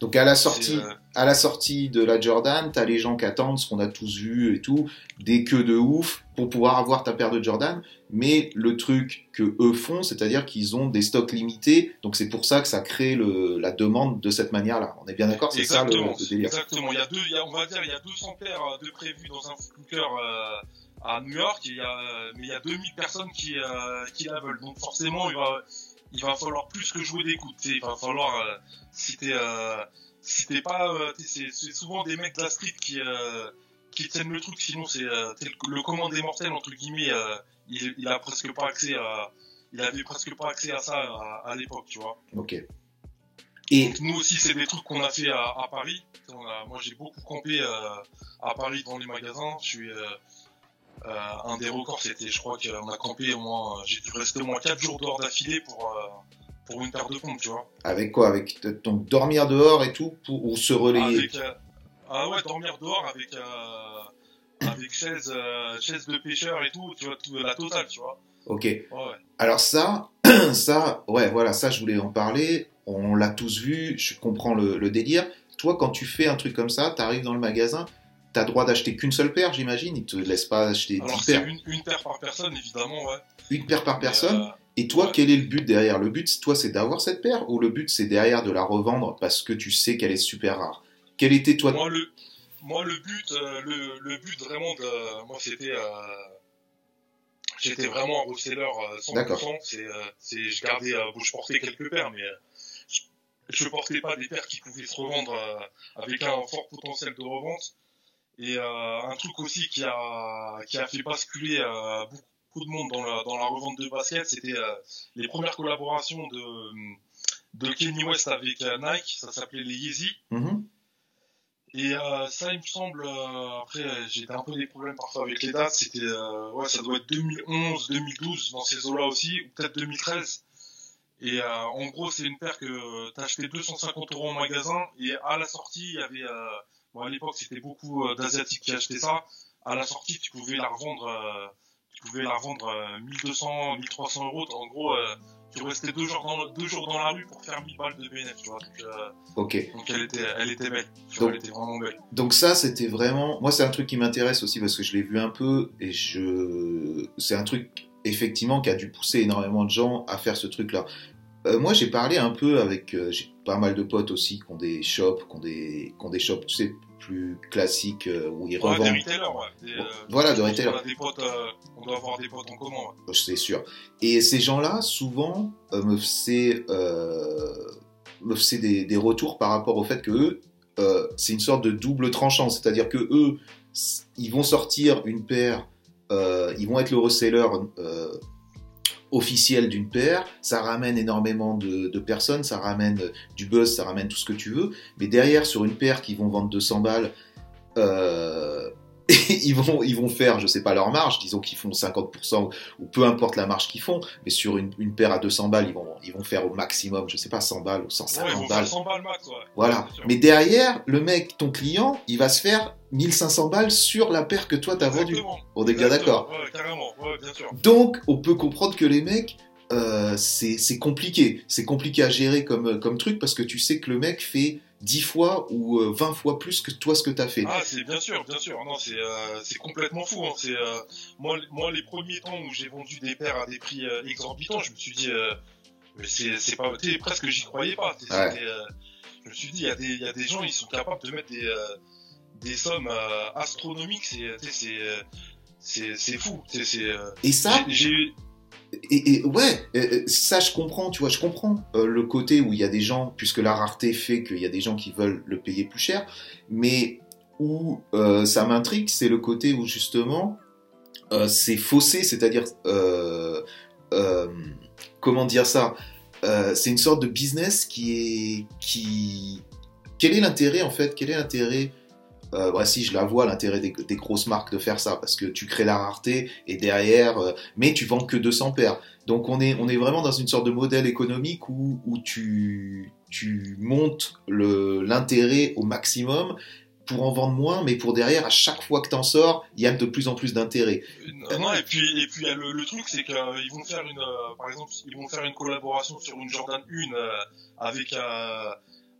Donc à la sortie, euh, à la sortie de la Jordan, t'as les gens qui attendent ce qu'on a tous vu et tout, des queues de ouf pour pouvoir avoir ta paire de Jordan. Mais le truc que eux font, c'est-à-dire qu'ils ont des stocks limités, donc c'est pour ça que ça crée le, la demande de cette manière-là. On est bien d'accord, c'est ça le, Exactement, le délire. exactement. Il y a deux, il y a, on va dire, il y a 200 paires euh, de prévues dans un Footlooker euh, à New York, et il y a, mais il y a 2000 personnes qui, euh, qui la veulent. Donc forcément, il va, il va falloir plus que jouer sais. Il va falloir, euh, si t'es, euh, si t'es pas, euh, t'es- c'est, souvent des mecs de la street qui, euh, qui tiennent le truc. Sinon, c'est, euh, le, le commande des mortels entre guillemets. euh, il, il a presque pas accès à, il avait presque pas accès à ça à, à l'époque, tu vois. Ok. Et Donc, nous aussi, c'est des trucs qu'on a fait à, à Paris. On a- moi, j'ai beaucoup campé euh, à Paris dans les magasins. Je suis un des records, c'était, je crois qu'on a campé au moins, j'ai dû rester au moins 4 jours dehors d'affilée pour euh, pour une paire de pompes, tu vois. avec quoi? Avec donc dormir dehors et tout? Pour ou se relayer? Avec, euh, ah ouais, dormir dehors avec euh, avec chaise euh, chaise de pêcheur et tout, tu vois, tout, la totale, tu vois. Ok. Ouais. Alors ça, ça, ouais, voilà, ça je voulais en parler. On l'a tous vu, je comprends le, le délire. Toi, quand tu fais un truc comme ça, t'arrives dans le magasin, t'as droit d'acheter qu'une seule paire, j'imagine. Ils te laissent pas acheter Alors 10 c'est paires. une, une paire par personne, évidemment, ouais. Une paire par Mais, personne. euh, Et toi, ouais. quel est le but derrière? Le but, toi, c'est d'avoir cette paire ou le but, c'est derrière de la revendre parce que tu sais qu'elle est super rare? Quel était toi Moi le, moi le but, euh, le, le but vraiment de, moi c'était, euh, j'étais vraiment un reseller euh, 100%. D'accord. C'est, euh, c'est, je gardais, euh, bon, je portais quelques paires, mais euh, je, je portais pas des paires qui pouvaient se revendre euh, avec un fort potentiel de revente. Et euh, un truc aussi qui a, qui a fait basculer euh, beaucoup de monde dans la, dans la revente de basket, c'était euh, les premières collaborations de, de Kenny West avec Nike. Ça s'appelait les Yeezy. Mhm. Et euh, ça, il me semble, euh, après, j'ai un peu des problèmes parfois avec les dates, c'était, euh, ouais, ça doit être 2011, 2012, dans ces eaux-là aussi, ou peut-être 2013. Et euh, en gros, c'est une paire que t'as acheté 250 euros en magasin, et à la sortie, il y avait, euh, bon, à l'époque, c'était beaucoup euh, d'Asiatiques qui achetaient ça. À la sortie, tu pouvais la revendre, euh, tu pouvais la revendre euh, 1200, 1300 euros. En gros, euh, tu restais deux jours dans, deux jours dans la rue pour faire 1000 balles de BNF, tu vois. Donc, euh, Ok. donc elle était, elle était belle. Tu vois, Donc- elle était vraiment belle. Donc ça, c'était vraiment... Moi, c'est un truc qui m'intéresse aussi parce que je l'ai vu un peu et je... C'est un truc, effectivement, qui a dû pousser énormément de gens à faire ce truc-là. Euh, moi, j'ai parlé un peu avec... euh, j'ai pas mal de potes aussi qui ont des shops, qui ont des, qui ont des shops, tu sais, plus classiques euh, où ils Ouais, des revendent... retailers, ouais. Des, Voilà, de retailers. qu'on a des potes, on doit avoir des potes en commun. ouais. c'est sûr. Et ces gens-là, souvent, me faisaient, me faisaient des, des retours par rapport au fait que eux, c'est une sorte de double tranchant, c'est-à-dire que eux, ils vont sortir une paire, ils vont être le reseller euh, officiel d'une paire, ça ramène énormément de, personnes, ça ramène du buzz, ça ramène tout ce que tu veux, mais derrière, sur une paire qui vont vendre 200 balles, euh, ils, vont, ils vont faire, je sais pas leur marge, disons qu'ils font 50%, ou peu importe la marge qu'ils font, mais sur une, une paire à 200 balles, ils vont, ils vont faire au maximum, je sais pas, 100 balles ou Ouais, 150 ils vont balles. faire 100 balles max, ouais. Voilà. Mais derrière, le mec, ton client, il va se faire 1500 balles sur la paire que toi t'as vendue. On est bien d'accord. Ouais. Donc, on peut comprendre que les mecs, euh, c'est c'est compliqué. C'est compliqué à gérer comme, comme truc parce que tu sais que le mec fait 10 fois ou euh, 20 fois plus que toi ce que t'as fait. Ah, c'est bien sûr, bien sûr. Non, c'est euh, c'est complètement fou. Hein. C'est euh, moi, moi, les premiers temps où j'ai vendu des paires à des prix euh, exorbitants, je me suis dit, euh, mais c'est c'est pas, tu sais, presque j'y croyais pas. Ouais. euh, je me suis dit, il y a des, il y a des gens, ils sont capables de mettre des euh, des sommes euh, astronomiques. C'est, c'est euh, c'est c'est fou. C'est euh, Et ça, j'ai j'ai- et, ouais, ça je comprends, tu vois, je comprends euh, le côté où il y a des gens, puisque la rareté fait qu'il y a des gens qui veulent le payer plus cher, mais où euh, ça m'intrigue, c'est le côté où justement euh, c'est faussé, c'est-à-dire comment dire ça, c'est une sorte de business qui est qui quel est l'intérêt en fait, quel est l'intérêt euh, si je la vois l'intérêt des, grosses marques de faire ça parce que tu crées la rareté et derrière euh, mais tu vends que 200 paires. Donc on est, vraiment dans une sorte de modèle économique où, tu, montes l'intérêt au maximum pour en vendre moins, mais pour derrière, à chaque fois que t'en sors, il y a de plus en plus d'intérêt. Non, et puis, le, truc, c'est qu'ils vont faire une, euh, par exemple, ils vont faire une collaboration sur une Jordan 1 euh, avec, euh,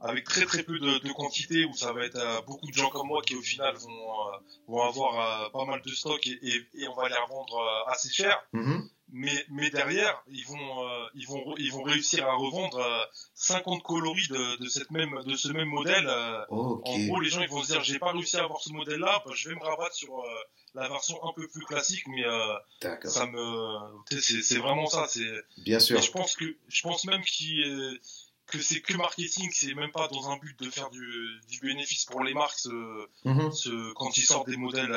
avec très très peu de, de quantité, où ça va être euh, beaucoup de gens comme moi qui au final vont, euh, vont avoir euh, pas mal de stock et, et, et on va les revendre euh, assez cher. Mhm. Mais, mais derrière, ils vont, ils vont, ils vont réussir à revendre euh, 50 coloris de, de cette même, de ce même modèle. en gros, les gens ils vont se dire j'ai pas réussi à avoir ce modèle-là, bah, je vais me rabattre sur la version un peu plus classique, mais ça me, c'est vraiment ça. Bien sûr. et je pense que, je pense même qu'il, euh, que c'est que marketing, c'est même pas dans un but de faire du, du bénéfice pour les marques, ce, Mhm. ce- quand ils sortent des modèles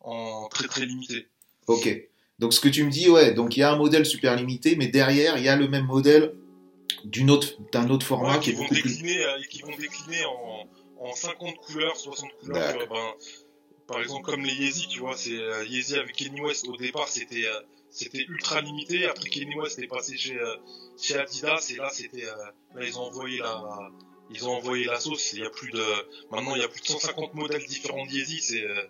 en très très limité. Ok. Donc ce que tu me dis, ouais, donc il y a un modèle super limité, mais derrière, il y a le même modèle autre, d'un autre format Ouais, qui est vont beaucoup plus. décliner, euh, et qui vont décliner en, en 50 couleurs, 60 couleurs. Ben, par exemple, comme les Yeezy, tu vois, c'est euh, Yeezy avec Kenny West au départ, c'était euh, c'était ultra limité. Après Kenny West est passé chez euh, chez Adidas et là c'était euh, là ils ont envoyé la ils ont envoyé la sauce. Il y a plus de maintenant il y a plus de 150 modèles différents de Yeezy. C'est euh,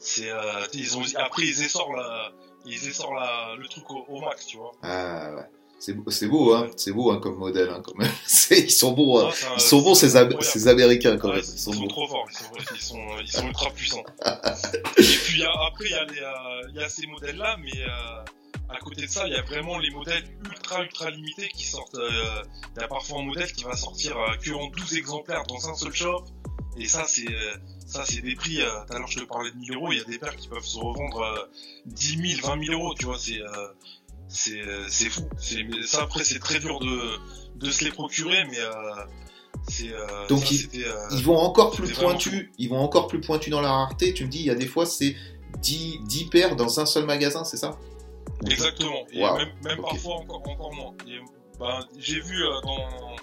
c'est ils ont après ils essorent la ils essorent la le truc au, au max, tu vois. Ah ouais. C'est beau, c'est beau, hein. C'est beau, hein, comme modèle, hein, quand même. C'est- ils sont bons, hein. Ils sont bons, ces, Am- incroyable. ces Américains, quand Ouais, même. ils Ils sont trop forts, ils sont, ils sont, ils sont ultra puissants. Et puis après, il y, a euh, il y a ces modèles-là, mais euh, à côté de ça, il y a vraiment les modèles ultra ultra limités qui sortent. euh, Il y a parfois un modèle qui va sortir euh, que en 12 exemplaires dans un seul shop. Et ça, c'est ça, c'est des prix. Tout à l'heure, je te parlais de 1000 euros. Il y a des paires qui peuvent se revendre euh, 10 000, 20 000 euros. Tu vois, c'est c'est euh, c'est fou. Ça après, c'est très dur de de se les procurer, mais euh, c'est euh, Donc, ça, euh, Ils vont encore plus pointus. Ils vont encore plus pointus dans la rareté. Tu me dis, il y a des fois, c'est 10, 10 paires dans un seul magasin, c'est ça? Exactement. Et Wow. même, parfois encore, encore moins. Ben, j'ai vu euh, dans,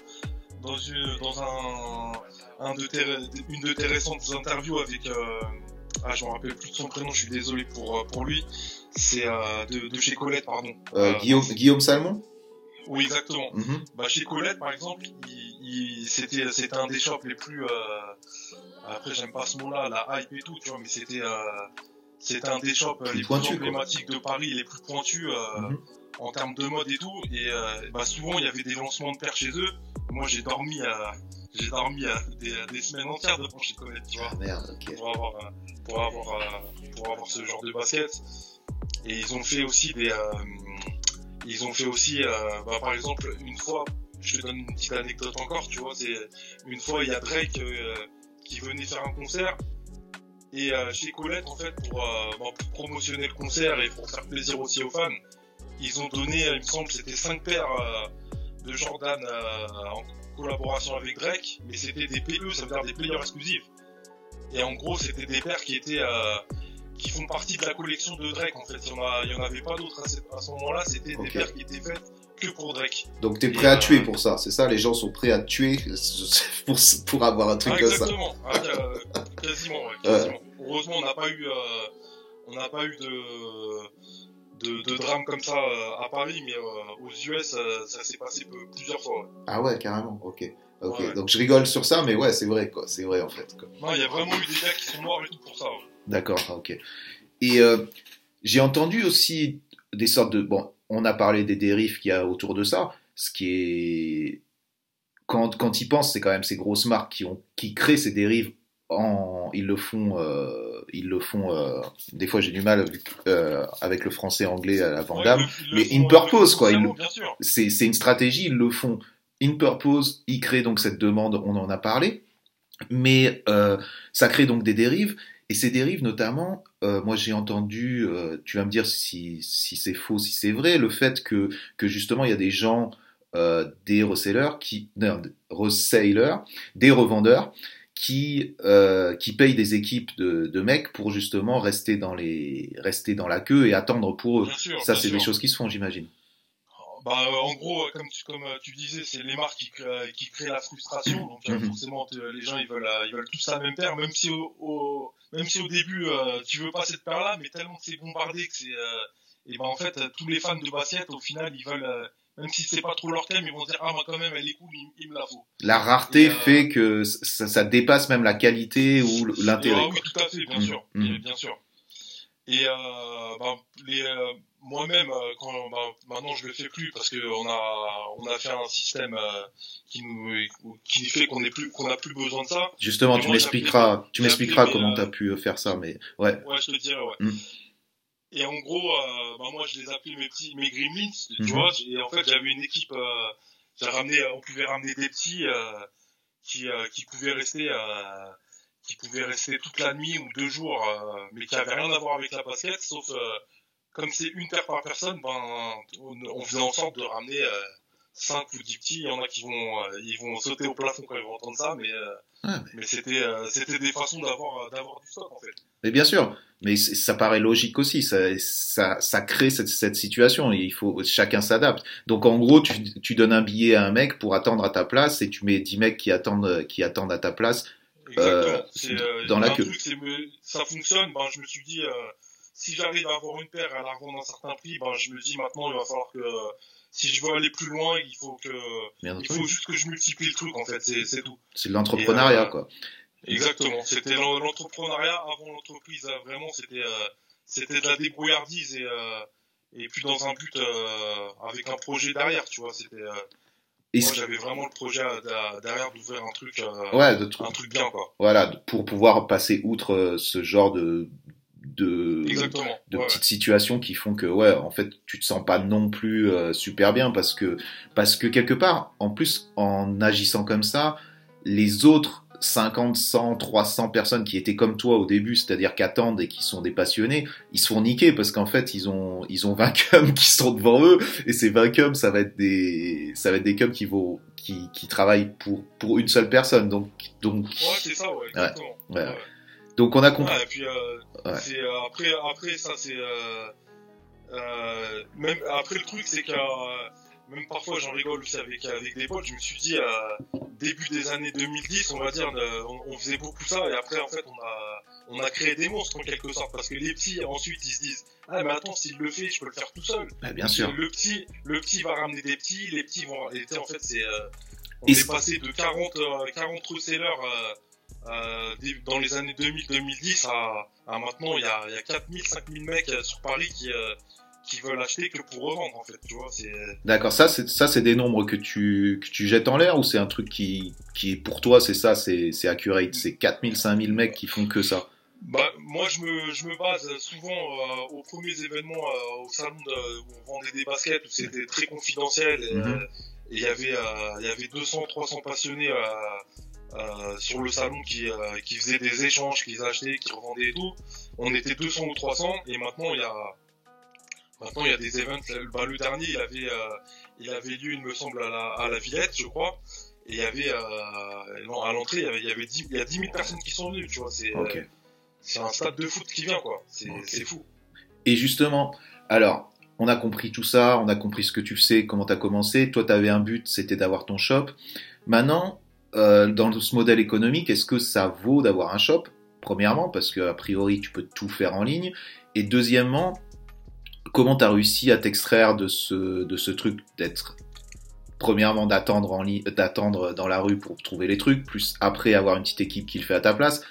dans, une, dans un, un de tes, une de tes récentes interviews avec. ah, je me rappelle plus de son prénom, je suis désolé pour, pour lui. C'est euh, de, de chez Colette, pardon. Euh, Euh, Guillaume, Guillaume Salmon Oui, exactement. Mhm. Bah, chez Colette, par exemple, c'était, un des shops les plus. après, j'aime pas ce mot-là, la hype et tout, tu vois, mais c'était. c'était un des shops les pointu, plus emblématiques de Paris, les plus pointus. euh, Mhm. en termes de mode et tout. Et euh, bah, souvent, il y avait des lancements de paires chez eux. Moi, j'ai dormi j'ai dormi des, des semaines entières devant chez Colette, tu vois, Ah merde, ok. pour avoir, pour avoir, pour avoir ce genre de basket. Et ils ont fait aussi des, euh, ils ont fait aussi, euh, bah, par exemple, une fois, je te donne une petite anecdote encore, tu vois, c'est une fois, il y a Drake euh, qui venait faire un concert. Et chez Colette, en fait, pour, bah, pour promotionner le concert et pour faire plaisir aussi aux fans, ils ont donné, il me semble, c'était 5 paires, de Jordan en collaboration avec Drake, mais c'était des PE, ça veut dire des players exclusifs. Et en gros, c'était des paires qui étaient qui font partie de la collection de Drake en fait. Il n'y en, avait pas d'autres à ce, moment-là, c'était des paires qui étaient faites que pour Drake. Donc tu es prêt à tuer pour ça, c'est ça? Les gens sont prêts à tuer pour, pour avoir un truc comme ça. Exactement, ah, euh, quasiment, quasiment. Heureusement, on n'a pas eu, euh, on n'a pas eu de, de, drame comme ça euh, à Paris, mais aux US, ça s'est passé plusieurs fois. Ah ouais, carrément, ok. Ok, donc je rigole sur ça, mais ouais, c'est vrai, quoi. C'est vrai, en fait. Il y a vraiment eu des gars qui sont morts et tout pour ça. D'accord, ok. Et j'ai entendu aussi des sortes de. Bon, on a parlé des dérives qu'il y a autour de ça. Ce qui est. Quand, quand ils pensent, c'est quand même ces grosses marques qui, ont, qui créent ces dérives. En, ils le font, euh, ils le font. Euh, des fois, j'ai du mal euh, avec le français anglais à la Vandame, mais in purpose quoi. C'est une stratégie. Ils le font in purpose. Ils créent donc cette demande. On en a parlé, mais ça crée donc des dérives. Et ces dérives, notamment, euh, moi j'ai entendu, euh, tu vas me dire si, si c'est faux, si c'est vrai, le fait que, que justement il y a des gens, euh, des resellers, qui, non, resellers, des revendeurs, qui, qui payent des équipes de, de, mecs pour justement rester dans, les, rester dans la queue et attendre pour eux. Ça, c'est des choses qui se font, j'imagine. Bah, euh, en gros, comme tu, comme euh, tu disais, c'est les marques qui, créent, qui créent la frustration. Donc euh, mhm. forcément, les gens ils veulent, ils veulent tous la même paire, même si au, même si au début tu veux pas cette paire-là, mais tellement que c'est bombardé que c'est, et ben en fait tous les fans de basket au final ils veulent, même si c'est pas trop leur thème, ils vont dire ah moi quand même elle est cool, il, me la faut. La rareté fait que ça, ça, dépasse même la qualité ou l'intérêt. Ah, oui, tout à fait, bien mhm. sûr, mhm. bien sûr. Et ben, les moi-même, euh, quand bah, maintenant je le fais plus parce qu'on a on a fait un système euh, qui nous qui fait qu'on n'est plus qu'on a plus besoin de ça. Justement, tu m'expliqueras tu m'expliqueras comment tu as pu faire ça, mais ouais. Ouais, je te dirais ouais. Mm. Et en gros, euh, bah, moi je les appelais mes petits mes gremlins, tu mm-hmm. vois. Et en fait, j'avais une équipe, j'ai ramené, on pouvait ramener des petits qui qui pouvaient rester qui pouvaient rester toute la nuit ou deux jours, mais qui avaient rien à voir avec la basket, sauf comme c'est une paire par personne, ben, on, faisait en sorte de ramener 5 euh, ou 10 petits. Il y en a qui vont, euh, ils vont sauter au plafond quand ils vont entendre ça, mais, euh, mais... c'était, c'était des façons d'avoir, d'avoir du stock en fait. Mais bien sûr, mais ça paraît logique aussi. Ça, ça, ça crée cette, cette situation. il faut chacun s'adapte. Donc en gros, tu, tu donnes un billet à un mec pour attendre à ta place et tu mets 10 mecs qui attendent, qui attendent à ta place. Euh, dans la queue. ça fonctionne. Ben, je me suis dit, si j'arrive à avoir une paire et à la revendre à un certain prix, ben, je me dis maintenant il va falloir que si je veux aller plus loin, il faut que il faut juste que je multiplie le truc en fait, c'est tout. C'est de l'entrepreneuriat euh, quoi. Exactement, c'était l'entrepreneuriat avant l'entreprise, euh, vraiment c'était euh, c'était de la débrouillardise et et puis dans un but avec un projet derrière, tu vois, c'était moi, j'avais vraiment le projet derrière d'ouvrir un truc, ouais, de un truc bien, quoi. Voilà, pour pouvoir passer outre ce genre de, de, de petites situations qui font que ouais en fait tu te sens pas non plus euh, super bien parce que parce que quelque part en plus en agissant comme ça les autres 50, 100, 300 personnes qui étaient comme toi au début, c'est-à-dire qui attendent et qui sont des passionnés, ils se font niquer parce qu'en fait ils ont ils ont 20 cums qui sont devant eux et ces 20 cums ça va être des ça va être des cums qui vont qui, qui travaillent pour pour une seule personne donc donc ouais c'est ça ouais, exactement. ouais. Donc on a compris. et puis euh, euh, après, après ça c'est euh, même après le truc c'est que même parfois j'en rigole aussi avec avec des potes. Je me suis dit début des années 2010, on va dire, on, faisait beaucoup ça et après en fait on a on a créé des monstres en quelque sorte parce que les petits ensuite ils se disent ah mais attends s'il le fait je peux le faire tout seul. Bah, bien sûr. Le petit le petit va ramener des petits, les petits vont et en fait c'est on est passé de 40 40 resellers euh, dans les années 2000-2010 à, maintenant il y a, y a 4000 5000 mecs euh, sur Paris qui euh, qui veulent acheter que pour revendre en fait tu vois c'est d'accord ça c'est ça c'est des nombres que tu que tu jettes en l'air ou c'est un truc qui qui pour toi c'est ça c'est c'est accurate c'est 4000 5000 mecs qui font que ça? Bah, moi, je me, je me base souvent aux premiers événements au salon de, où on vendait des baskets, où c'était très confidentiel. Et mhm. il y avait, il y avait 200, 300 passionnés euh, sur le salon qui, euh, qui faisait des échanges, qui achetaient, qui revendaient et tout. On était 200 ou 300 et maintenant il y a Maintenant, il y a des events. Bah, le dernier, il avait, il avait lieu, il me semble, à la, à la Villette, je crois. Et il y avait, à l'entrée, il y avait, il y avait 10, il y a 10 000 personnes qui sont venues, tu vois. C'est, c'est un stade de foot qui vient, quoi. C'est fou. Et justement, alors, on a compris tout ça, on a compris ce que tu sais, comment tu as commencé. Toi, tu avais un but, c'était d'avoir ton shop. Maintenant, euh, dans ce modèle économique, est-ce que ça vaut d'avoir un shop? Premièrement, parce qu'a priori, tu peux tout faire en ligne. Et deuxièmement, comment tu as réussi à t'extraire de ce, de ce truc d'être premièrement d'attendre en d'attendre dans la rue pour trouver les trucs, plus après avoir une petite équipe qui le fait à ta place.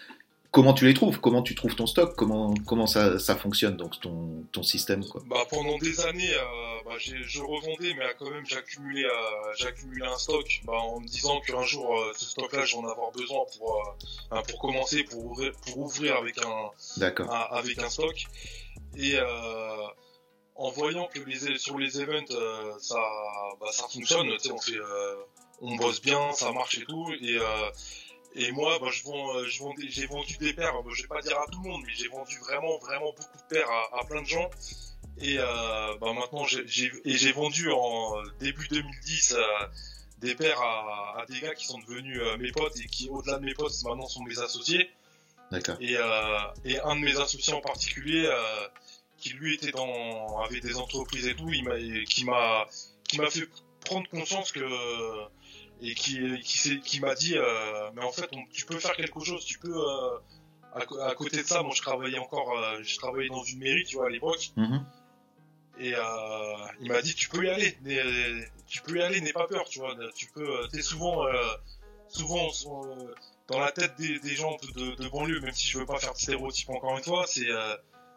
Comment tu les trouves? Comment tu trouves ton stock? Comment, comment ça, ça fonctionne, donc ton, ton système quoi? Bah, Pendant des années, euh, bah, je revendais, mais quand même, j'accumulais euh, un stock bah, en me disant qu'un jour, euh, ce stock-là, j'en avoir besoin pour, pour commencer, pour ouvrir, pour ouvrir avec, un, avec un stock. Et en voyant que les, sur les events, ça, bah, ça fonctionne, on, fait, on bosse bien, ça marche et tout. Et et moi, bah, je vends, euh, je vends, j'ai vendu des paires. Bah, je vais pas dire à tout le monde, mais j'ai vendu vraiment, vraiment beaucoup de paires à, plein de gens. Et euh, bah, maintenant, j'ai, vendu en début 2010 euh, des paires à, à, des gars qui sont devenus euh, mes potes et qui, au-delà de mes potes, maintenant sont mes associés. D'accord. Et, et un de mes associés en particulier, qui lui était dans, avait des entreprises et tout, il m'a, qui m'a, qui m'a fait prendre conscience que et qui qui, qui m'a dit euh, mais en fait tu peux faire quelque chose tu peux euh, à, côté de ça moi je travaillais encore euh, je travaillais dans une mairie tu vois à l'époque mhm. et il m'a dit tu peux y aller tu peux y aller n'aie pas peur tu vois tu peux t'es souvent souvent dans la tête des, des gens de, de, banlieue même si je veux pas faire de stéréotype encore une fois c'est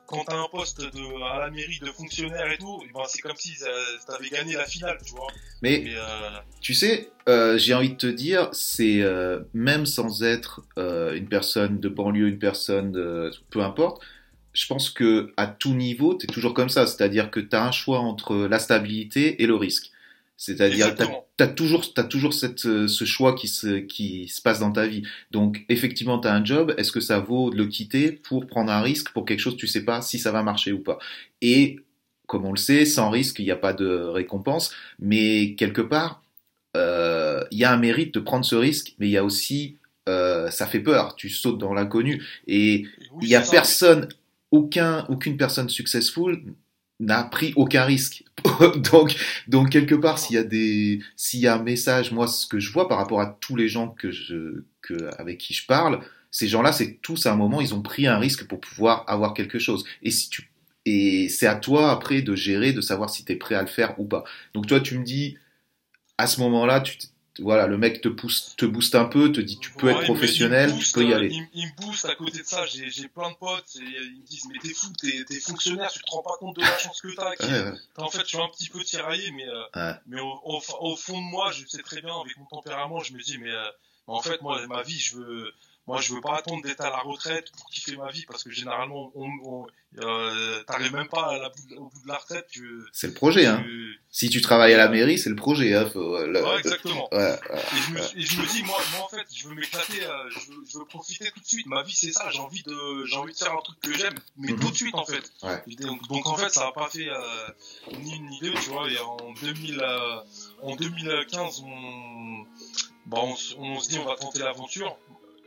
quand t'as un poste de, à la mairie de fonctionnaire et tout, ben c'est comme si t'avais gagné la finale, tu vois. Mais euh, tu sais, euh, j'ai envie de te dire, c'est euh, même sans être une personne de banlieue, une personne de, peu importe, je pense que à tout niveau, t'es toujours comme ça, c'est-à-dire que t'as un choix entre la stabilité et le risque. C'est-à-dire, tu as, toujours, as toujours cette, euh, ce choix qui se, qui se passe dans ta vie. Donc, effectivement, tu as un job. Est-ce que ça vaut de le quitter pour prendre un risque pour quelque chose? Tu sais pas si ça va marcher ou pas Et, comme on le sait, sans risque, il n'y a pas de récompense. Mais quelque part, euh, il y a un mérite de prendre ce risque, mais il y a aussi, euh, ça fait peur. Tu sautes dans l'inconnu. Et il n'y a personne, aucun, aucune personne successful n'a pris aucun risque. donc, donc quelque part, s'il y a des, s'il y a un message, moi, ce que je vois par rapport à tous les gens que je, que, avec qui je parle, ces gens-là, c'est tous à un moment, ils ont pris un risque pour pouvoir avoir quelque chose. Et si tu, et c'est à toi après de gérer, de savoir si tu es prêt à le faire ou pas. Donc toi, tu me dis, à ce moment-là, tu, voilà, le mec te pousse, te booste un peu, te dit tu peux être professionnel, tu peux y aller. Il, me booste à côté de ça, j'ai plein de potes, et ils me disent mais t'es fou, t'es fonctionnaire, tu te rends pas compte de la chance que t'as. En fait, je suis un petit peu tiraillé, mais, euh, mais au, au, fond de moi, je sais très bien, avec mon tempérament, je me dis mais euh, en fait, moi, ma vie, je veux, moi, je veux pas attendre d'être à la retraite pour kiffer ma vie parce que généralement, on, euh, t'arrives même pas au bout de la retraite. C'est le projet, hein. Si tu travailles à la mairie, c'est le projet, hein. ouais, exactement. Ouais, et, je me, et, je me, dis, moi, moi en fait, je veux m'éclater, euh, je, veux, je, veux profiter tout de suite. Ma vie, c'est ça. J'ai envie de, j'ai envie de faire un truc que j'aime, mais mhm. tout de suite, en fait. Donc, donc, en fait, ça a pas fait euh, ni une ni deux, tu vois. Et en 2000, euh, en 2015, on, bah, on, on se dit, on va tenter l'aventure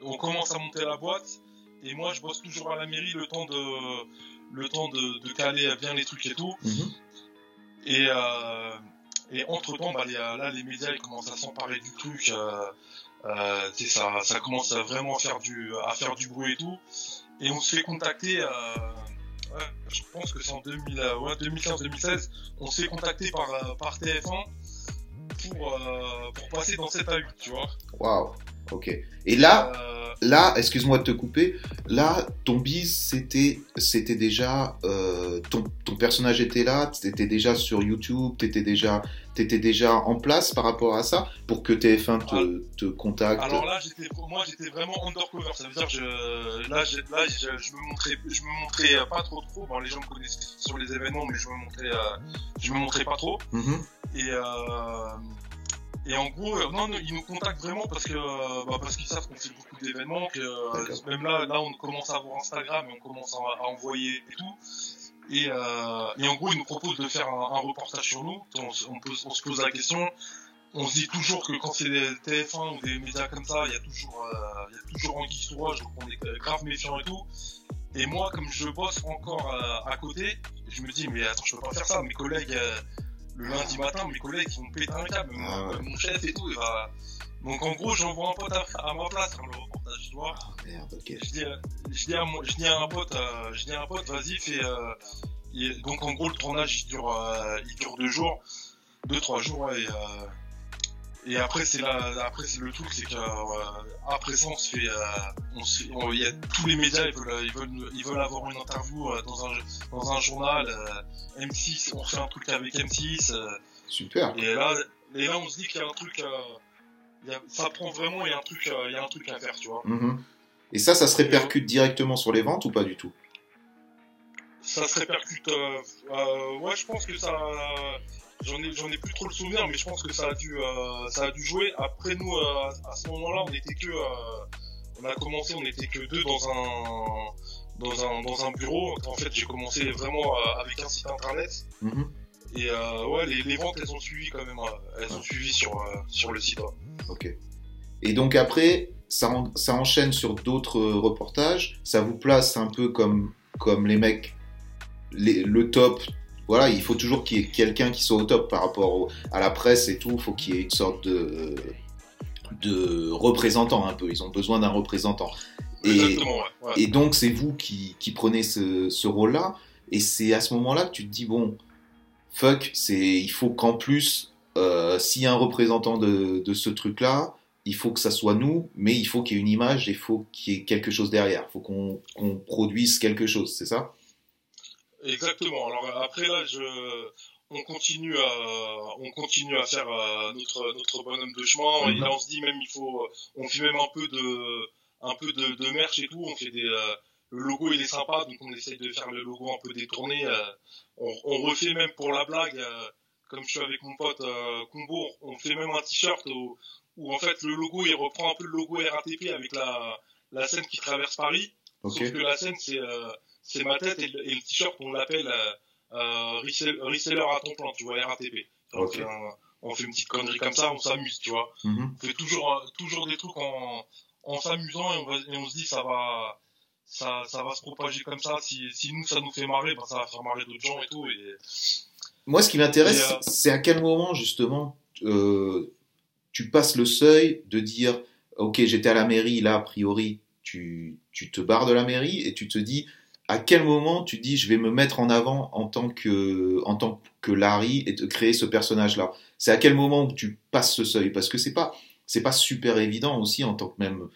on commence à monter la boîte et moi je bosse toujours à la mairie le temps de le temps de, caler bien les trucs et tout. Mhm. Et, euh, et entre temps, bah, là les médias ils commencent à s'emparer du truc. Euh, euh, ça, ça commence à vraiment faire du à faire du bruit et tout. Et on se fait contacter. je pense que c'est en 2015-2016. On se fait contacter par par TF1 pour pour passer dans cette A8, tu vois. Waouh. Ok. Et là, euh, là, excuse-moi de te couper. Là, ton bise, c'était, c'était déjà, euh, ton, ton, personnage était là, t'étais déjà sur YouTube, t'étais déjà, t'étais déjà en place par rapport à ça pour que TF1 te, ah. te contacte. Alors là, j'étais, moi, j'étais vraiment undercover. Ça veut dire, je, là, je, là, je, me montrais, je me montrais pas trop trop. Bon, les gens me connaissent sur les événements, mais je me montrais, euh, je me montrais pas trop. Mm-hmm. Et et en gros, euh, non, ils nous contactent vraiment parce que bah, parce qu'ils savent qu'on fait beaucoup d'événements, que euh, même là, là, on commence à avoir Instagram et on commence à, envoyer et tout. Et, euh, et en gros, il nous propose de faire un, un reportage sur nous. On, se- on, peut- on se pose la question. On se dit toujours que quand c'est des TF1 ou des médias comme ça, il y a toujours, il y a toujours sous roche, donc on est grave méfiant et tout. Et moi, comme je bosse encore à côté, je me dis, mais attends, je peux pas faire ça. Mes collègues, euh, le lundi matin, mes collègues, ils vont péter un câble. Ah Mon- ouais. Mon chef et tout, il va... Donc en gros, j'envoie un pote à, à ma place faire le reportage, tu vois. Ah, merde, ok. Je dis, euh, je dis à, mon- je dis à un pote, euh, je dis à un pote, vas-y, fais. euh, et donc en gros, le tournage, il dure, euh, il dure deux jours, deux trois jours, et, euh, et après c'est là, après c'est le truc, c'est que euh, après ça, on se fait, euh, on se fait- on- il y a tous les médias, ils veulent, ils veulent, ils veulent avoir une interview euh, dans un, dans un journal, euh, M6, on fait un truc avec M6, euh, Super. et là, et là, on se dit qu'il y a un truc, il y a- ça prend vraiment, il y a un truc, il y a un truc à faire, tu vois. Mhm. Et ça, ça se répercute directement sur les ventes ou pas du tout? Ça se répercute. euh, euh, ouais, je pense que ça. J'en ai, j'en ai plus trop le souvenir, mais je pense que ça a dû, euh, ça a dû jouer. Après nous, euh, à ce moment-là, on était que, euh, on a commencé, on était que deux dans un, dans un, dans un bureau. En fait, j'ai commencé vraiment avec un site internet. Mhm. Et ouais, les, les ventes, elles ont suivi quand même. elles ont suivi sur, sur le site. Ok. Et donc après, ça, en- ça enchaîne sur d'autres reportages. Ça vous place un peu comme, comme les mecs, les- le top. Voilà, il faut toujours qu'il y ait quelqu'un qui soit au top par rapport au- à la presse et tout. Il faut qu'il y ait une sorte de, de représentant un peu. Ils ont besoin d'un représentant. Et, Exactement, ouais. ouais. et donc, c'est vous qui, qui prenez ce, ce rôle-là. Et c'est à ce moment-là que tu te dis, bon, fuck, c'est, il faut qu'en plus, euh, s'il y a un représentant de, de ce truc-là, il faut que ça soit nous, mais il faut qu'il y ait une image, et il faut qu'il y ait quelque chose derrière. Il faut qu'on qu'on produise quelque chose, c'est ça? Exactement. Alors après là, je, on continue à, on continue à faire euh, notre notre bonhomme de chemin. Et Mhm. là, on se dit même il faut, on fait même un peu de, un peu de, de merch et tout. On fait des, euh, le logo il est sympa, donc on essaye de faire le logo un peu détourné. euh, on, on refait même pour la blague, comme je suis avec mon pote Combo, on fait même un t-shirt où, où en fait le logo il reprend un peu le logo RATP avec la la scène qui traverse Paris. Ok. Sauf que la scène, c'est c'est ma tête et le, et le t-shirt, on l'appelle euh, euh, resell- reseller à ton plan, tu vois, RATP. On, Ok. fait un- on fait une petite connerie comme ça, on s'amuse, tu vois. Mhm. On fait toujours, euh, toujours des trucs en, en s'amusant et on, va- et on se dit, ça va, ça, ça va se propager comme ça. Si, si nous, ça nous fait marrer, ben, ça va faire marrer d'autres gens et tout. Et, Moi, ce qui m'intéresse, euh, c'est à quel moment, justement, euh, tu passes le seuil de dire, OK, j'étais à la mairie, là, a priori, tu, tu te barres de la mairie et tu te dis, à quel moment tu dis, je vais me mettre en avant en tant que, en tant que Larry et de créer ce personnage-là? C'est à quel moment où tu passes ce seuil? Parce que c'est pas, c'est pas super évident aussi en tant que même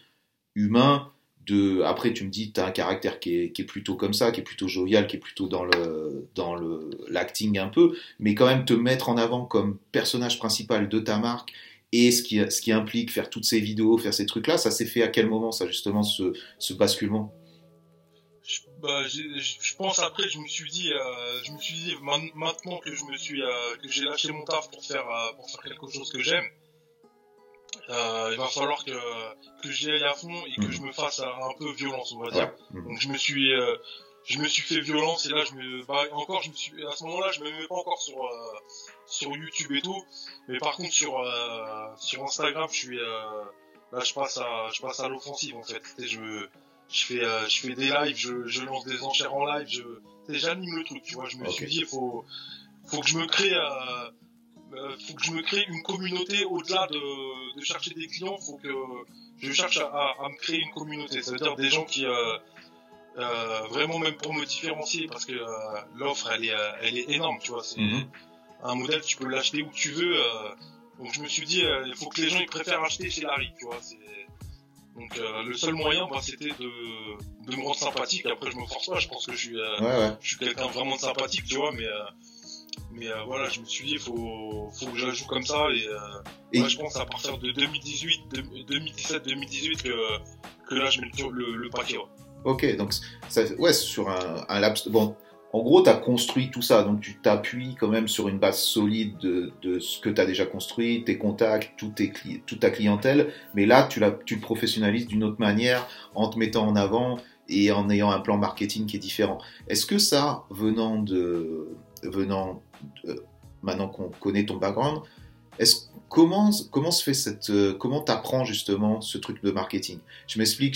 humain. De, après, tu me dis, tu as un caractère qui est, qui est plutôt comme ça, qui est plutôt jovial, qui est plutôt dans le, dans le, l'acting un peu. Mais quand même te mettre en avant comme personnage principal de ta marque et ce qui, ce qui implique faire toutes ces vidéos, faire ces trucs-là, ça s'est fait à quel moment, ça, justement, ce, ce basculement? Bah, je pense après, je me suis dit, euh, je me suis dit, maintenant que je me suis, euh, que j'ai lâché mon taf pour faire, euh, pour faire quelque chose que j'aime, euh, il va falloir que, que j'y aille à fond et que Mhm. je me fasse un peu violence, on va dire. Ouais. Mhm. Donc je me suis, euh, je me suis fait violence et là je me, bah, encore je me suis, à ce moment-là je me mets pas encore sur, euh, sur YouTube et tout, mais par contre sur, euh, sur Instagram je suis, euh, là je passe à, je passe à l'offensive en fait. Sais, je, je fais, euh, je fais des lives, je, je lance des enchères en live, je, j'anime le truc, tu vois. Je me suis dit, il faut, faut que je me crée, euh, euh, faut que je me crée une communauté au-delà de, de chercher des clients, faut que je cherche à, à- à me créer une communauté. Ça veut dire des gens qui, euh, euh, vraiment même pour me différencier, parce que euh, l'offre elle est, elle est énorme, tu vois. C'est Mhm. un modèle, tu peux l'acheter où tu veux. euh, donc je me suis dit, il faut que les gens ils préfèrent acheter chez Larry, tu vois. c'est- Donc euh, le seul moyen, bah, c'était de, de me rendre sympathique. Après je me force pas, je pense que je suis, euh, Ouais, ouais. je suis quelqu'un vraiment de sympathique, tu vois, mais euh, mais voilà, je me suis dit, il faut, faut que je la joue comme ça et, Et- ouais, je pense à partir de 2018, 2017-2018 que, que là je mets le, le, le paquet. Ouais. Ok, donc, ça, ouais, sur un, un laps. de- Bon, en gros, tu as construit tout ça, donc tu t'appuies quand même sur une base solide de, de ce que tu as déjà construit, tes contacts, tout toute ta clientèle, mais là, tu, le professionnalises d'une autre manière en te mettant en avant et en ayant un plan marketing qui est différent. Est-ce que ça, venant de, venant, maintenant qu'on connaît ton background, est-ce comment comment se fait cette, comment t'apprends justement ce truc de marketing? Je m'explique,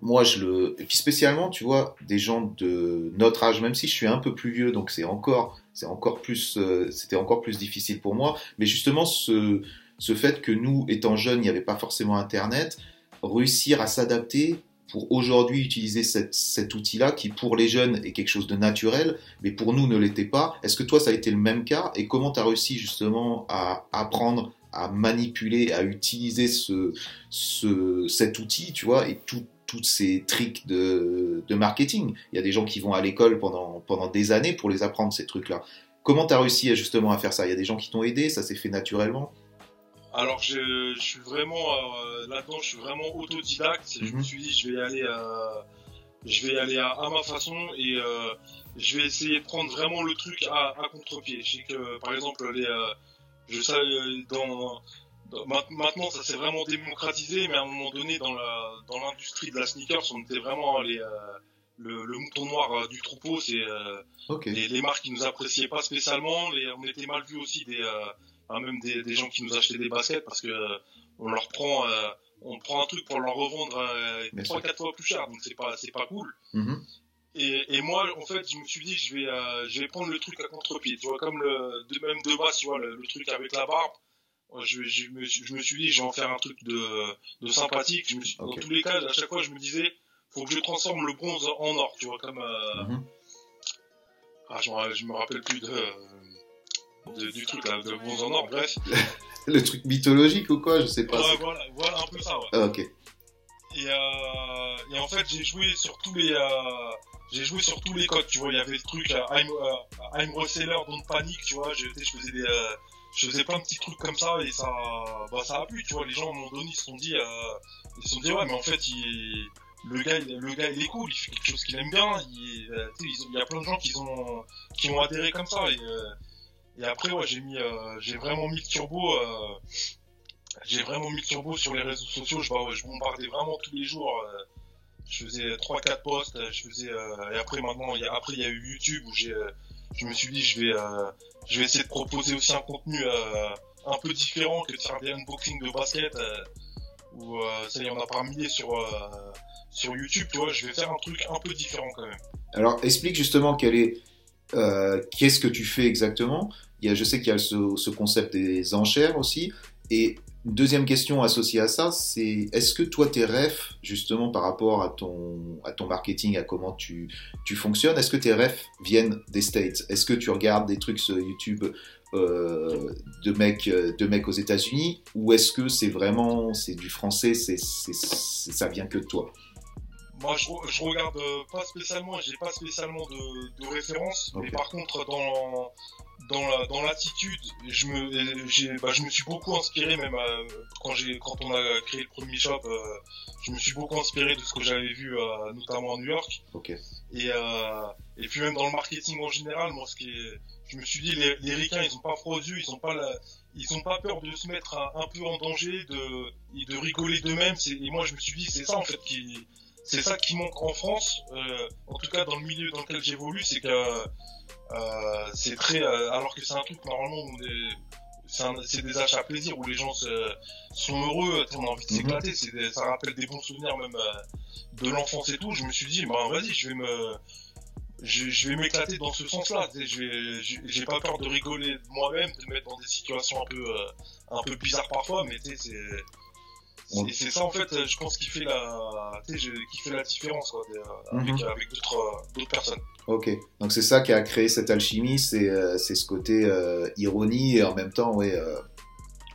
moi je le et puis spécialement tu vois des gens de notre âge même si je suis un peu plus vieux donc c'est encore c'est encore plus euh, c'était encore plus difficile pour moi mais justement ce ce fait que nous étant jeunes il n'y avait pas forcément internet réussir à s'adapter pour aujourd'hui utiliser cette, cet outil-là qui pour les jeunes est quelque chose de naturel, mais pour nous ne l'était pas. Est-ce que toi ça a été le même cas? Et comment tu as réussi justement à apprendre à manipuler, à utiliser ce, ce, cet outil, tu vois, et tout, tous ces tricks de, de, marketing. Il y a des gens qui vont à l'école pendant, pendant des années pour les apprendre, ces trucs-là. Comment tu as réussi justement à faire ça? Il y a des gens qui t'ont aidé, ça s'est fait naturellement? Alors je, je, suis vraiment euh, là-dedans, je suis vraiment autodidacte. Je me mhm. suis dit, je vais aller, euh, je vais aller à, à, ma façon et euh, je vais essayer de prendre vraiment le truc à, à contre-pied. Je sais que par exemple, les, euh, je sais dans Maintenant, ça s'est vraiment démocratisé, mais à un moment donné, dans la dans l'industrie de la sneakers, on était vraiment les, euh, le, le, mouton noir euh, du troupeau. C'est euh, les, les, marques qui nous appréciaient pas spécialement. Les, on était mal vu aussi des même des, des, gens qui nous achetaient des baskets parce que on leur prend on prend un truc pour leur revendre trois quatre fois plus cher. Donc c'est pas c'est pas cool. Mm-hmm. Et, et, moi, en fait, je me suis dit, je vais, je vais prendre le truc à contre-pied. Tu vois, comme le, de même de base, tu vois, le, le truc avec la barbe je, je, me, je, me, suis dit, je vais en faire un truc de, de sympathique. Je me suis, Dans tous les cas, à chaque fois, je me disais, faut que je transforme le bronze en or, tu vois, comme. Euh... Mm -hmm. ah, je, me rappelle plus de, de, du truc là, de bronze en or, bref. le truc mythologique ou quoi, je sais pas. Ouais, voilà, voilà un peu ça, ouais. Ah, ok. Et, euh, et en fait, j'ai joué sur tous les. Euh, j'ai joué sur tous les codes, tu vois. Il y avait le truc euh, I'm, euh, I'm Reseller, Don't Panic, tu vois. Je, je faisais des, euh, je faisais plein de petits trucs comme ça et ça, bah, ça a plu, tu vois. Les gens, à un donné, ils se sont dit, euh, ils se sont dit, ouais, mais en fait, il, le gars, le gars, il est cool, il fait quelque chose qu'il aime bien. Il, euh, il, y a plein de gens qui ont, qui ont adhéré comme ça. Et, euh, après, ouais, j'ai mis, j'ai vraiment mis le turbo. J'ai vraiment mis le turbo sur les réseaux sociaux. Je, bah, bombardais vraiment tous les jours. Je faisais 3-4 posts. Je faisais, et après, maintenant, il après, il y a eu YouTube où j'ai je me suis dit je vais euh, je vais essayer de proposer aussi un contenu euh, un peu différent que de faire des unboxings de basket euh, où ça y en a par milliers sur sur YouTube tu vois. Je vais faire un truc un peu différent quand même. Alors explique justement quel est qu'est-ce que tu fais exactement. Il y a, je sais qu'il y a ce, ce concept des enchères aussi. Et Deuxième question associée à ça, c'est est-ce que toi tes refs, justement par rapport à ton, marketing, à comment tu, fonctionnes, est-ce que tes refs viennent des States? Est-ce que tu regardes des trucs sur YouTube euh, de, mecs, de mecs aux États-Unis? Ou est-ce que c'est vraiment c'est du français, c'est, ça vient que de toi? Moi, je, je regarde pas spécialement, j'ai pas spécialement de, de référence, okay. mais par contre, dans, dans l'attitude, je me, bah, je me suis beaucoup inspiré même euh, quand j'ai, quand on a créé le premier shop, euh, je me suis beaucoup inspiré de ce que j'avais vu euh, notamment à New York. Okay. Et et puis même dans le marketing en général, moi ce qui est, je me suis dit les, les ricains ils ont pas froid aux yeux, ils ont pas la, ils ont pas peur de se mettre un, peu en danger, de de rigoler d'eux-mêmes. Et moi je me suis dit c'est ça en fait qui c'est ça qui manque en France, euh, en tout cas dans le milieu dans lequel j'évolue, c'est que euh, c'est très, euh, alors que c'est un truc normalement c'est des achats à plaisir où les gens se, sont heureux, on a envie de s'éclater, ça rappelle des bons souvenirs même euh, de l'enfance et tout. Je me suis dit, bah vas-y, je vais me, je, je vais m'éclater dans ce sens-là. J'ai pas peur de rigoler moi-même, de me mettre dans des situations un peu, euh, un peu bizarres parfois, mais tu sais, c'est c'est ça en fait, je pense, qui fait la, qui fait la différence quoi, avec, mhm. avec d'autres personnes. Ok, donc c'est ça qui a créé cette alchimie, c'est euh, ce côté euh, ironie et en même temps, ouais, euh,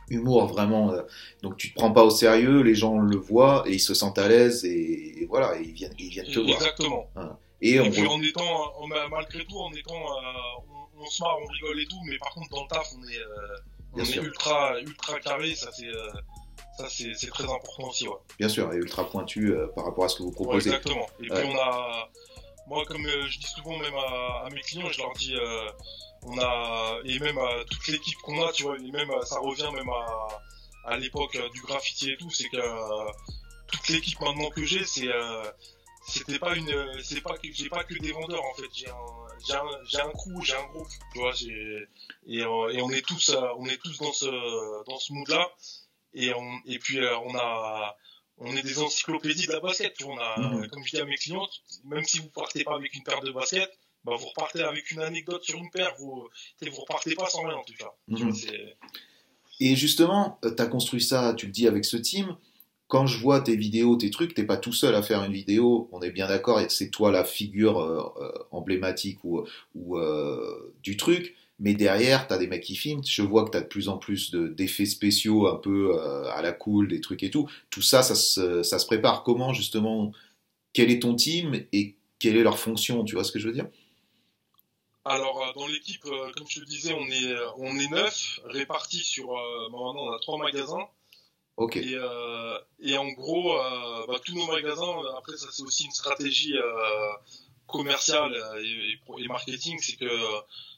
humour vraiment. Euh. donc tu te prends pas au sérieux, les gens le voient et ils se sentent à l'aise et, et, voilà, ils viennent, ils viennent te voir. Exactement. Voilà. Et, et on puis en étant, on, malgré tout, en étant, on, on, se marre, on rigole et tout, mais par contre dans le taf, on est, on est ultra, ultra carré, ça c'est ça, c'est très important aussi, ouais. Bien sûr, et ultra pointu euh, par rapport à ce que vous proposez. Ouais, exactement. Et puis on a, moi comme euh, je dis souvent même à, à, mes clients, je leur dis, euh, on a, et même à toute l'équipe qu'on a, tu vois, et même ça revient même à, à l'époque du graffiti et tout, c'est que toute l'équipe maintenant que j'ai, c'est c'était pas une, c'est pas que j'ai pas que des vendeurs en fait. J'ai un, j'ai un, j'ai un crew, j'ai un groupe, tu vois. J'ai, et, et on est tous, on est tous dans ce, dans ce mood là. Et on, et puis euh, on a, on est des encyclopédies de la basket. On a, Mhm. comme je dis à mes clients, même si vous partez pas avec une paire de baskets, bah vous repartez avec une anecdote sur une paire. Vous, vous repartez pas sans rien en tout cas. C'est, Et justement, tu as construit ça, tu le dis, avec ce team. Quand je vois tes vidéos, tes trucs, t'es pas tout seul à faire une vidéo, on est bien d'accord, c'est toi la figure euh, euh, emblématique ou, ou euh, du truc, mais derrière, tu as des mecs qui filment, je vois que tu as de plus en plus de- d'effets spéciaux un peu euh, à la cool, des trucs et tout. Tout ça, ça se, ça se prépare. Comment justement, quel est ton team et quelle est leur fonction, tu vois ce que je veux dire? Alors euh, dans l'équipe, euh, comme je te disais, on est on est neuf répartis sur. euh, bon, maintenant on a trois magasins Ok, et, euh, et en gros euh, bah, tous nos magasins. Après ça c'est aussi une stratégie commerciale et, et marketing, c'est que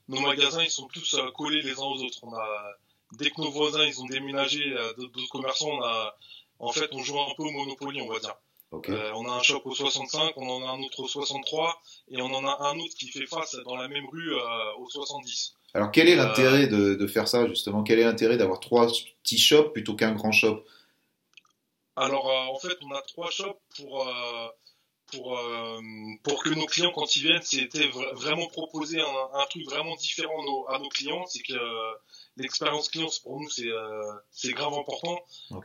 nos magasins ils sont tous euh, collés les uns aux autres. On a dès que nos voisins ils ont déménagé, d'autres commerçants, on a en fait on joue un peu au Monopoly on va dire. Euh, on a un shop au 65, on en a un autre au 63 et on en a un autre qui fait face dans la même rue euh, au 70. Alors quel est l'intérêt de, de faire ça justement? Quel est l'intérêt d'avoir trois petits shops plutôt qu'un grand shop? Alors en fait, on a trois shops pour pour euh, pour que nos clients quand ils viennent, c'était vra- vraiment proposer un, un truc vraiment différent à nos, à nos clients, c'est que euh, l'expérience client pour nous c'est euh, grave important,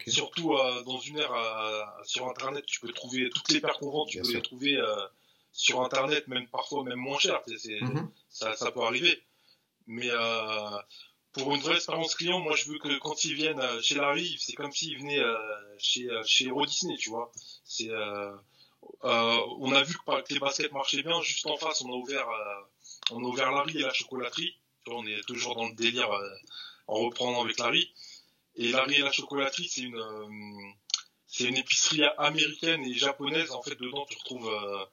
surtout euh, dans une ère euh, sur internet, tu peux trouver toutes les paires qu'on vend, tu Bien peux sûr. les trouver sur internet même parfois même moins cher, Mhm. ça, ça peut arriver. Mais pour une vraie expérience client, moi je veux que quand ils viennent chez Larry, c'est comme s'ils venaient chez, chez Euro Disney, tu vois. C'est, on a vu que, les baskets marchaient bien, juste en face, on a ouvert, euh, on a ouvert Larry et la chocolaterie. On est toujours dans le délire euh, en reprenant avec Larry. Et Larry et la chocolaterie, c'est une, euh, c'est une épicerie américaine et japonaise. En fait, dedans, tu retrouves euh,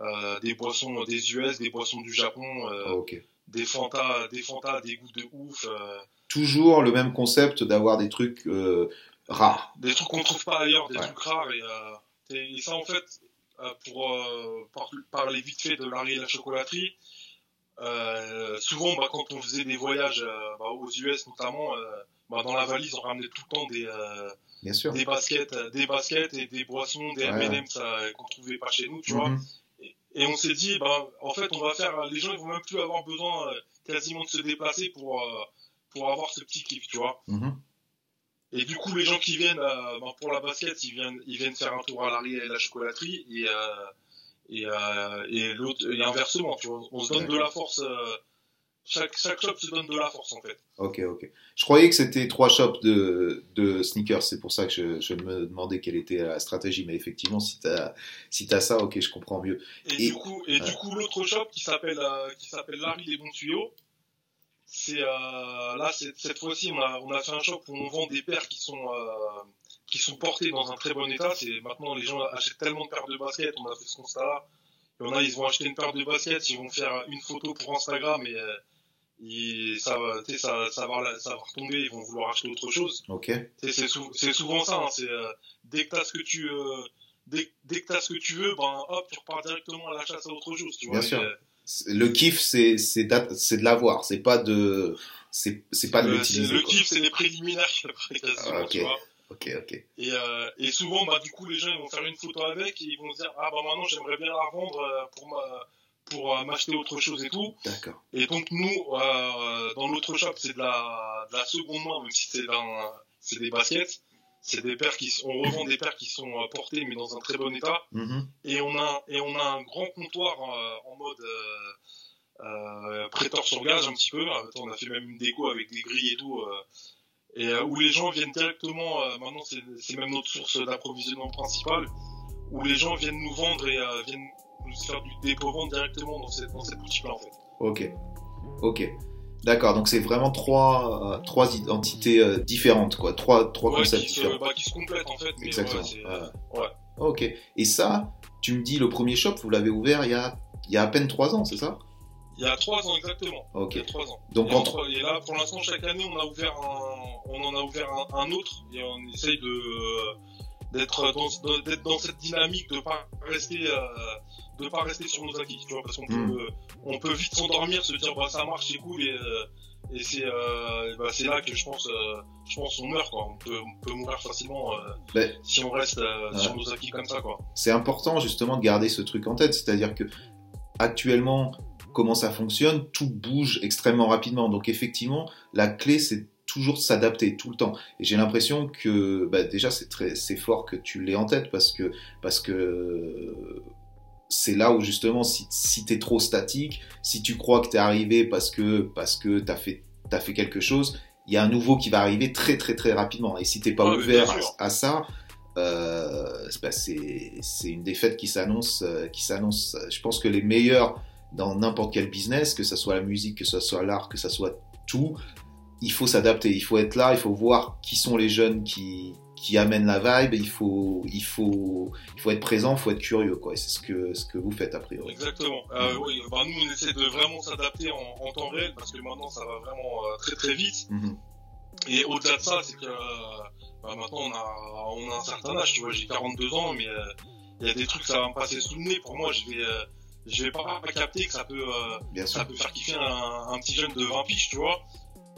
euh, des boissons des US, des boissons du Japon. euh, Ok. des Fanta, des Fanta, des goûts de ouf, euh, Toujours le même concept d'avoir des trucs euh, rares. des trucs qu'on trouve pas ailleurs, des Ouais. trucs rares et, euh, ça en fait euh, pour euh, par- parler vite fait de Larry et la chocolaterie. euh, souvent, bah, quand on faisait des voyages euh, bah, aux US notamment, euh, bah, dans la valise, on ramenait tout le temps des, euh, Bien sûr. des baskets, euh, des baskets et des boissons, des Ouais. M&M's euh, qu'on trouvait pas chez nous, tu vois. Mhm. Et on s'est dit, bah, en fait, on va faire, les gens ils vont même plus avoir besoin euh, quasiment de se déplacer pour euh, pour avoir ce petit kiff, tu vois. Mhm. Et du coup, les gens qui viennent euh, ben, pour la basket, ils viennent, ils viennent faire un tour à Larry et la chocolaterie et euh, et, euh, et l'autre et inversement, tu vois. On se donne de la force. euh, chaque chaque shop se donne de la force en fait. Ok, ok. Je croyais que c'était trois shops de, de sneakers, c'est pour ça que je, je me demandais quelle était la stratégie. Mais effectivement, si tu as, si as ça, ok, je comprends mieux. Et, Et- du coup, et du coup, l'autre shop qui s'appelle euh, qui s'appelle Larry les bons tuyaux, c'est euh, là cette fois-ci on a on a fait un shop où on vend des paires qui sont euh, qui sont portées dans un très bon état. C'est maintenant les gens achètent tellement de paires de baskets, on a fait ce constat-là. Il y en a, ils vont acheter une paire de baskets, ils vont faire une photo pour Instagram et euh, ça, tu ça, ça, va, ça va retomber, ils vont vouloir acheter autre chose. Ok. Tu sais, C'est sou- c'est souvent ça. hein, c'est euh, dès que t'as ce que tu euh, dès, dès que t'as ce que tu veux, ben hop, tu repars directement à la chasse à autre chose. Tu vois. Bien sûr. Et, Le kiff, c'est c'est de l'avoir, c'est pas de c'est pas de l'utiliser. le kiff, c'est les préliminaires après, quasiment, Ah, ok. tu vois. Ok, ok. Et, euh, et souvent, bah, du coup, les gens ils vont faire une photo avec et ils vont se dire Ah, bah maintenant, j'aimerais bien la revendre euh, pour ma- pour euh, m'acheter autre chose et tout. D'accord. Et donc, nous, euh, dans notre shop, c'est de la, de la seconde main, même si c'est des baskets. C'est des paires qui sont, on revend des paires qui sont euh, portées, mais dans un très bon état. Mhm. Et on a, et on a un grand comptoir euh, en mode euh, euh, prêteur sur gage un petit peu. On a fait même une déco avec des grilles et tout. euh, et euh, où les gens viennent directement, euh, maintenant c'est c'est même notre source d'approvisionnement principale, où les gens viennent nous vendre et euh, viennent nous faire du dépôt-vente directement dans cette, dans cette boutique-là en fait. Ok. Ok. D'accord. Donc c'est vraiment trois euh, trois identités euh, différentes, quoi. Trois trois Ouais, concepts qui, se, différents. bah, qui se complètent en fait. Mais Exactement. ouais, c'est- Ouais. ouais. Ok. Et ça, tu me dis le premier shop, vous l'avez ouvert il y a il y a à peine trois ans, c'est ça? Il y a trois ans exactement. Ok. Il y a trois ans. Donc et, entre et là, pour l'instant, chaque année, on a ouvert un, on en a ouvert un, un autre et on essaye de, d'être dans, d'être dans cette dynamique de pas rester euh, de pas rester sur nos acquis tu vois parce qu'on peut Mm. on peut vite s'endormir se dire bah ça marche c'est cool et euh, et c'est euh, bah, c'est là que je pense euh, je pense on meurt quoi on peut on peut mourir facilement euh, Ben, si on reste euh, Ouais. sur nos acquis comme ça quoi c'est important justement de garder ce truc en tête, c'est-à-dire que actuellement, comment ça fonctionne, tout bouge extrêmement rapidement. Donc effectivement, la clé c'est toujours s'adapter tout le temps. Et j'ai l'impression que bah, déjà c'est très c'est fort que tu l'aies en tête parce que parce que c'est là où justement si, si tu es trop statique, si tu crois que tu es arrivé parce que parce que tu as fait t'as fait quelque chose, il y a un nouveau qui va arriver très très très rapidement. Et si t'es pas Ouais, mais ouvert à, à ça, euh, bah, c'est une défaite qui s'annonce. euh, qui s'annonce. Je pense que les meilleurs dans n'importe quel business, que ce soit la musique, que ce soit l'art, que ce soit tout, il faut s'adapter. Il faut être là. Il faut voir qui sont les jeunes qui qui amènent la vibe. Il faut il faut il faut être présent. Il faut être curieux quoi. C'est ce que ce que vous faites a priori. Exactement. Euh, oui, bah, nous, on essaie de vraiment s'adapter en, en temps réel parce que maintenant, ça va vraiment euh, très très vite. Mhm. Et au-delà de ça, c'est que euh, bah, maintenant, on a, on a un certain âge. Tu vois, j'ai 42 ans, mais euh, il y a des trucs, ça va me passer sous le nez. Pour moi, je vais, euh, je vais pas, pas capter que ça peut, euh, Bien sûr. ça peut faire kiffer un, un petit jeune de 20 piges, tu vois.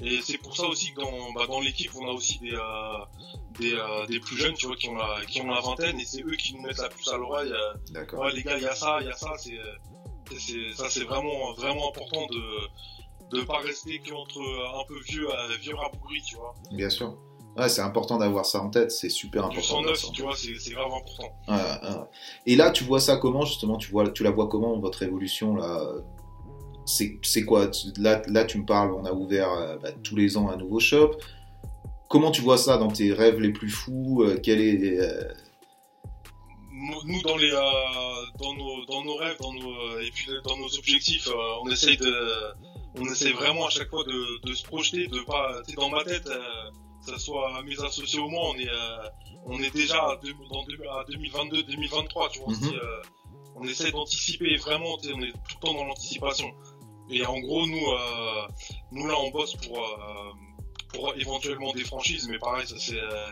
Et c'est pour ça aussi que dans, bah, dans l'équipe, on a aussi des, euh, des, euh, des plus jeunes, tu vois, qui ont la, qui ont la vingtaine, et c'est eux qui nous mettent la puce à l'oreille. euh, D'accord. ouais les gars il y a ça il y a ça c'est euh, ça c'est vraiment vraiment important de de pas rester qu'entre euh, un peu vieux euh, vieux rabougris tu vois Bien sûr. Ouais, c'est important d'avoir ça en tête. C'est super important. sang d'avoir neuf ça en tu vois c'est grave important. Et là, tu vois ça comment justement Tu vois, tu la vois comment votre évolution là C'est quoi là, là, tu me parles. On a ouvert euh, bah, tous les ans un nouveau shop. Comment tu vois ça dans tes rêves les plus fous Euh, Quel est euh, nous dans les dans nos dans nos rêves dans nos et puis dans nos objectifs on essaye de on essaie vraiment à chaque fois de, de se projeter de pas dans ma tête que ce soit mes associés ou moi on est on est déjà à, deux- dans à 2022 2023 tu vois Mhm. on essaie d'anticiper vraiment on est tout le temps dans l'anticipation et en gros nous euh, nous là on bosse pour euh, pour éventuellement des franchises mais pareil ça c'est euh,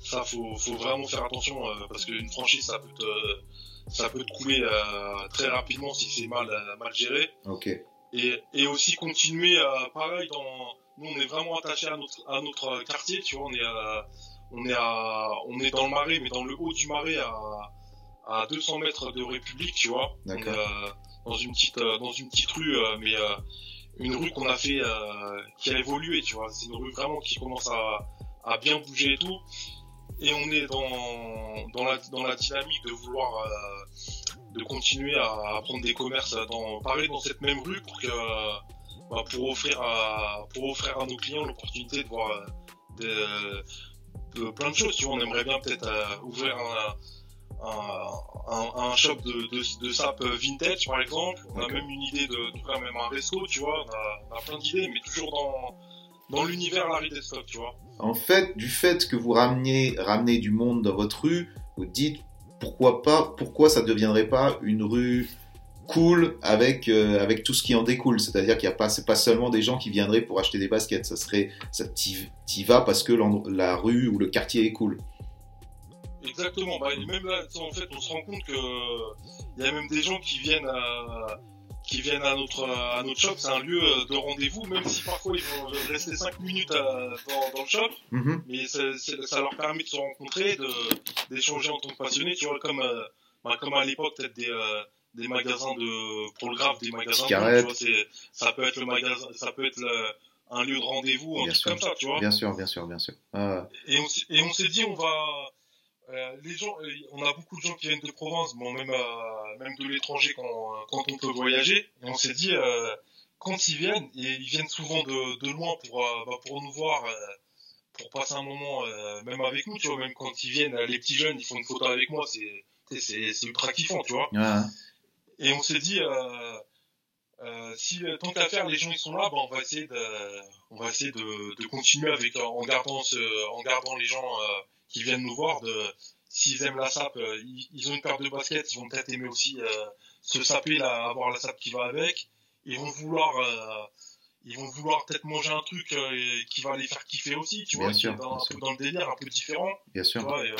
ça faut faut vraiment faire attention parce qu'une franchise ça peut te ça peut te couler très rapidement si c'est mal mal géré Ok. et, et aussi continuer pareil dans nous on est vraiment attaché à notre à notre quartier tu vois on est à, on est à on est dans le marais mais dans le haut du marais à à 200 mètres de République tu vois D'accord. Euh, dans une petite euh, dans une petite rue euh, mais euh, une rue qu'on a fait euh, qui a évolué tu vois. C'est une rue vraiment qui commence à à bien bouger et tout. Et on est dans dans la dans la dynamique de vouloir euh, de continuer à, à prendre des commerces dans pareil dans cette même rue pour que bah, pour offrir à pour offrir à nos clients l'opportunité de voir euh, de plein de choses tu vois. On aimerait bien peut-être euh, ouvrir un un, un, un shop de, de, de sap vintage par exemple on a même une idée de d'ouvrir même un resto tu vois on a, on a plein d'idées mais toujours dans dans l'univers Larry Destock tu vois En fait, du fait que vous rameniez, ramenez du monde dans votre rue, vous dites pourquoi pas, pourquoi ça ne deviendrait pas une rue cool avec euh, avec tout ce qui en découle? C'est-à-dire qu'il y a pas, c'est pas seulement des gens qui viendraient pour acheter des baskets. Ça serait, ça t'y, vas parce que la rue ou le quartier est cool. Exactement. Bah, et même là, en fait, on se rend compte que il y a même des gens qui viennent à, qui viennent à notre à notre shop. C'est un lieu euh, de rendez-vous, même si parfois ils vont rester 5 minutes à- dans, dans le shop, Mhm. mais ça leur permet de se rencontrer, de d'échanger en tant que passionnés. Tu vois, comme euh, bah, comme à l'époque peut-être des euh, des magasins de pour le graphe, des magasins. de-. Tu vois, c'est ça peut être le magasin, ça peut être le- un lieu de rendez-vous, un Bien truc sûr. comme ça, tu vois. Bien sûr, bien sûr, bien sûr. Ah, Et on, et on s'est dit, on va. Euh, les gens, euh, on a beaucoup de gens qui viennent de province, bon, même, euh, même de l'étranger quand, quand on peut voyager. Et on s'est dit, euh, quand ils viennent, et ils viennent souvent de, de loin pour, bah, pour nous voir, pour passer un moment, même avec nous, tu vois, même quand ils viennent, les petits jeunes, ils font une photo avec moi, c'est, ultra kiffant, tu vois. Et on s'est dit, si tant qu'à faire, les gens ils sont là, bah, on va essayer de, on va essayer de, de continuer avec en gardant ce, en gardant les gens qui viennent nous voir. De, s'ils aiment la sape, euh, ils, ils ont une paire de baskets, ils vont peut-être aimer aussi euh, se saper, là, avoir la sape qui va avec. Ils vont vouloir, euh, ils vont vouloir peut-être manger un truc euh, qui va les faire kiffer aussi, tu vois, sûr, dans, bien un sûr. peu dans le délire, un peu différent bien tu sûr. vois, et, euh,